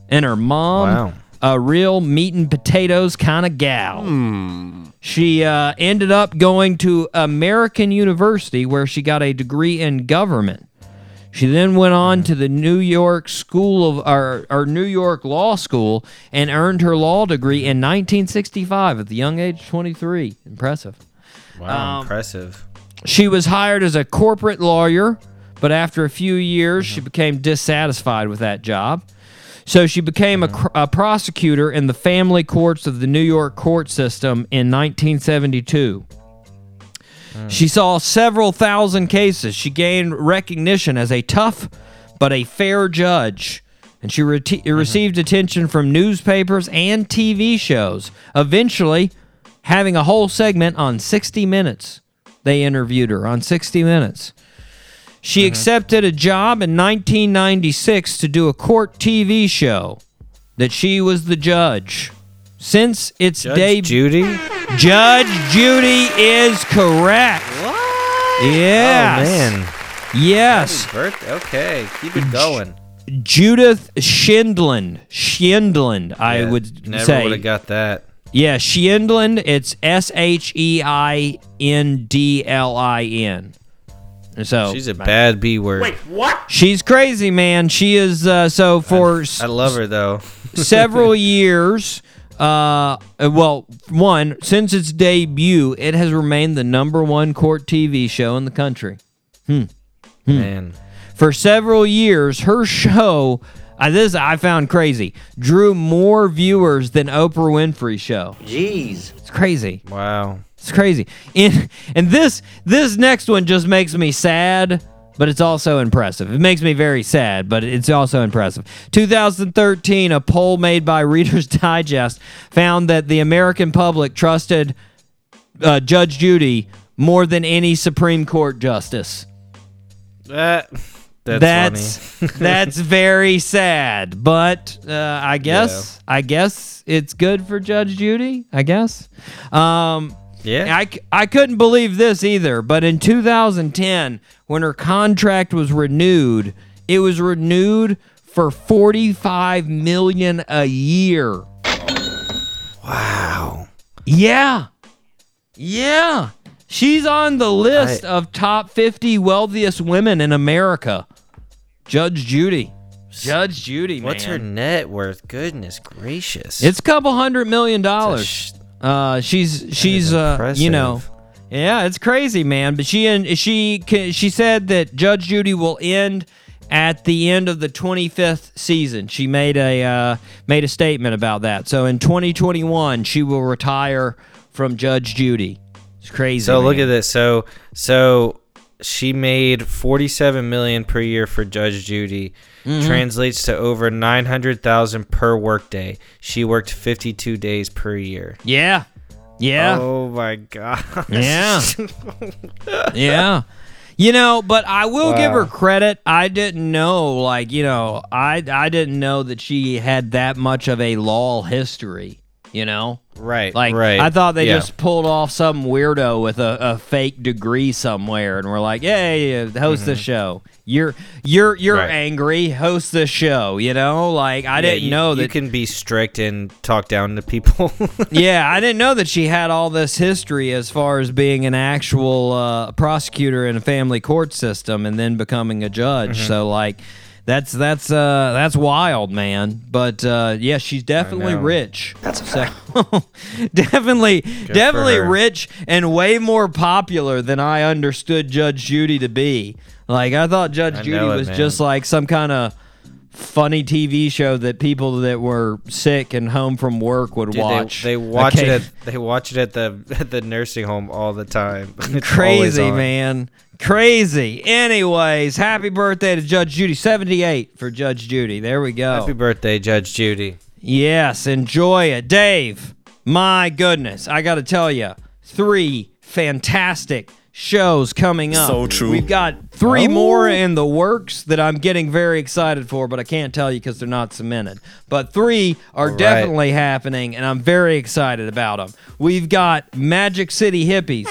and her mom, Wow. a real meat and potatoes kind of gal. She uh, ended up going to American University where she got a degree in government. She then went on to the New York School of or, or New York Law School and earned her law degree in 1965 at the young age of 23. Impressive. Wow, Um, impressive. She was hired as a corporate lawyer, but after a few years, she became dissatisfied with that job. So she became a, a prosecutor in the family courts of the New York court system in 1972. Mm. She saw several thousand cases. She gained recognition as a tough but a fair judge. And she rete mm-hmm. received attention from newspapers and TV shows. Eventually, having a whole segment on 60 Minutes. They interviewed her on 60 Minutes. She mm-hmm. accepted a job in 1996 to do a court TV show that she was the judge. Since its Judge debut, Judy? Judge Judy is correct. What? Yes. Oh, man. Yes. Happy birthday. Okay, keep it going. Judith Sheindlin. Sheindlin, I would never say. would have got that. Yeah, Sheindlin. It's S H E I N D L I N. So She's a bad B word. Wait, what? She's crazy, man. She is uh, so for I love her though. several years. Uh, well, one since its debut, it has remained the number one court TV show in the country. Man, For several years, her show, uh, this I found crazy, drew more viewers than Oprah Winfrey show. Jeez, it's crazy. wow. It's crazy. And and this this next one just makes me sad, but it's also impressive. It makes me very sad, but it's also impressive. 2013, a poll made by Reader's Digest found that the American public trusted uh, Judge Judy more than any Supreme Court justice. That that's, That's funny. that's very sad, but uh, I guess I guess it's good for Judge Judy. I guess. Um, yeah. I, I couldn't believe this either, but in 2010, when her contract was renewed, it was renewed for 45 million a year. wow. Yeah. Yeah. She's on the list of top 50 wealthiest women in America. Judge Judy. Judge Judy, What's her net worth? Goodness gracious. It's a couple hundred million dollars. sh- Uh, she's she's uh, you know, yeah, it's crazy, man. But she and she she said that Judge Judy will end at the end of the 25th season. She made a uh, made a statement about that. So in 2021, she will retire from Judge Judy. It's crazy. So look at this. So so she made 47 million per year for Judge Judy. Mhm. Translates to over 900,000 per workday. She worked 52 days per year. Yeah. Yeah. Oh my god. Yeah. yeah. You know, but I will give her credit. I didn't know, like, you know, I I didn't know that she had that much of a law history. You know, Right. like right. I thought they Yeah. just pulled off some weirdo with a, a fake degree somewhere, and we're like, "Hey, host the show. You're you're you're Mm-hmm. Right. angry. Host the show." You know, like I Yeah, didn't you- know that you can be strict and talk down to people. yeah, I didn't know that she had all this history as far as being an actual uh, prosecutor in a family court system and then becoming a judge. Mhm. So like that's that's uh that's wild, man. But uh yeah, she's definitely rich. That's a so, definitely definitely rich and way more popular than I understood Judge Judy to be. Like I thought Judge I Judy it, was man. just like some kind of funny TV show that people that were sick and home from work would Dude, watch. They, watch Okay. it. At, they watch it at the at the nursing home all the time. It's always Crazy, on. man. Crazy. Anyways, happy birthday to Judge Judy. 78 for Judge Judy. There we go. Happy birthday, Judge Judy. Yes, enjoy it. Dave, my goodness, I got to tell you, three fantastic shows coming up. So true. We've got three oh. more in the works that I'm getting very excited for, but I can't tell you because they're not cemented. But three are right. definitely happening, and I'm very excited about them. We've got Magic City Hippies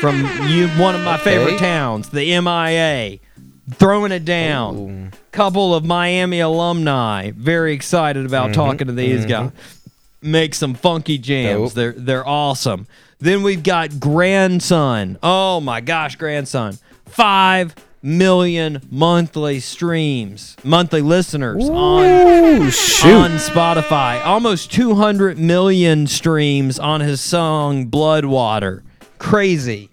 from you, one of my favorite towns, the MIA. Throwing it down. Couple of Miami alumni. Very excited about Mhm, talking to these mhm. guys. Make some funky jams. Dope. They're they're awesome. Then we've got Grandson. Oh my gosh, Grandson. Five million monthly streams, monthly listeners on, shoot. on Spotify. Almost 200 million streams on his song Bloodwater. Crazy.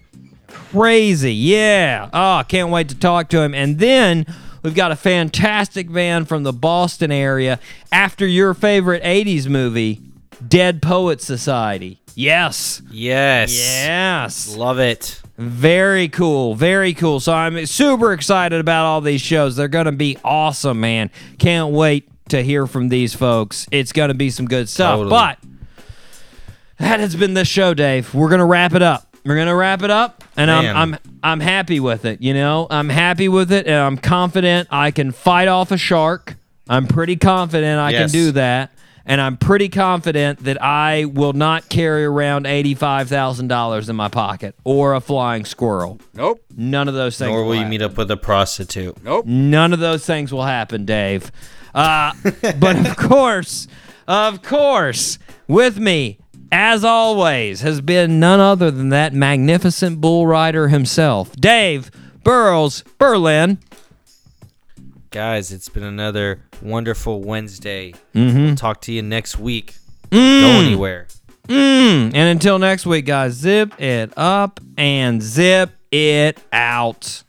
Crazy. Yeah. Oh, can't wait to talk to him. And then we've got a fantastic band from the Boston area after your favorite 80s movie, Dead Poet Society. Yes. Yes. Yes. Love it. Very cool. Very cool. So I'm super excited about all these shows. They're going to be awesome, man. Can't wait to hear from these folks. It's going to be some good stuff. Totally. But that has been this show, Dave. We're going to wrap it up. We're going to wrap it up and I'm I'm I'm happy with it, you know? I'm happy with it and I'm confident I can fight off a shark. I'm pretty confident I Yes. can do that. And I'm pretty confident that I will not carry around $85,000 in my pocket or a flying squirrel. Nope. None of those things. Nor will will you happen. meet up with a prostitute. Nope. None of those things will happen, Dave. Uh, but of course, of course, with me, as always, has been none other than that magnificent bull rider himself, Dave Burrows Berlin. Guys, it's been another wonderful Wednesday. Mhm. We'll talk to you next week. Mm. Go anywhere. Mm. And until next week, guys, zip it up and zip it out.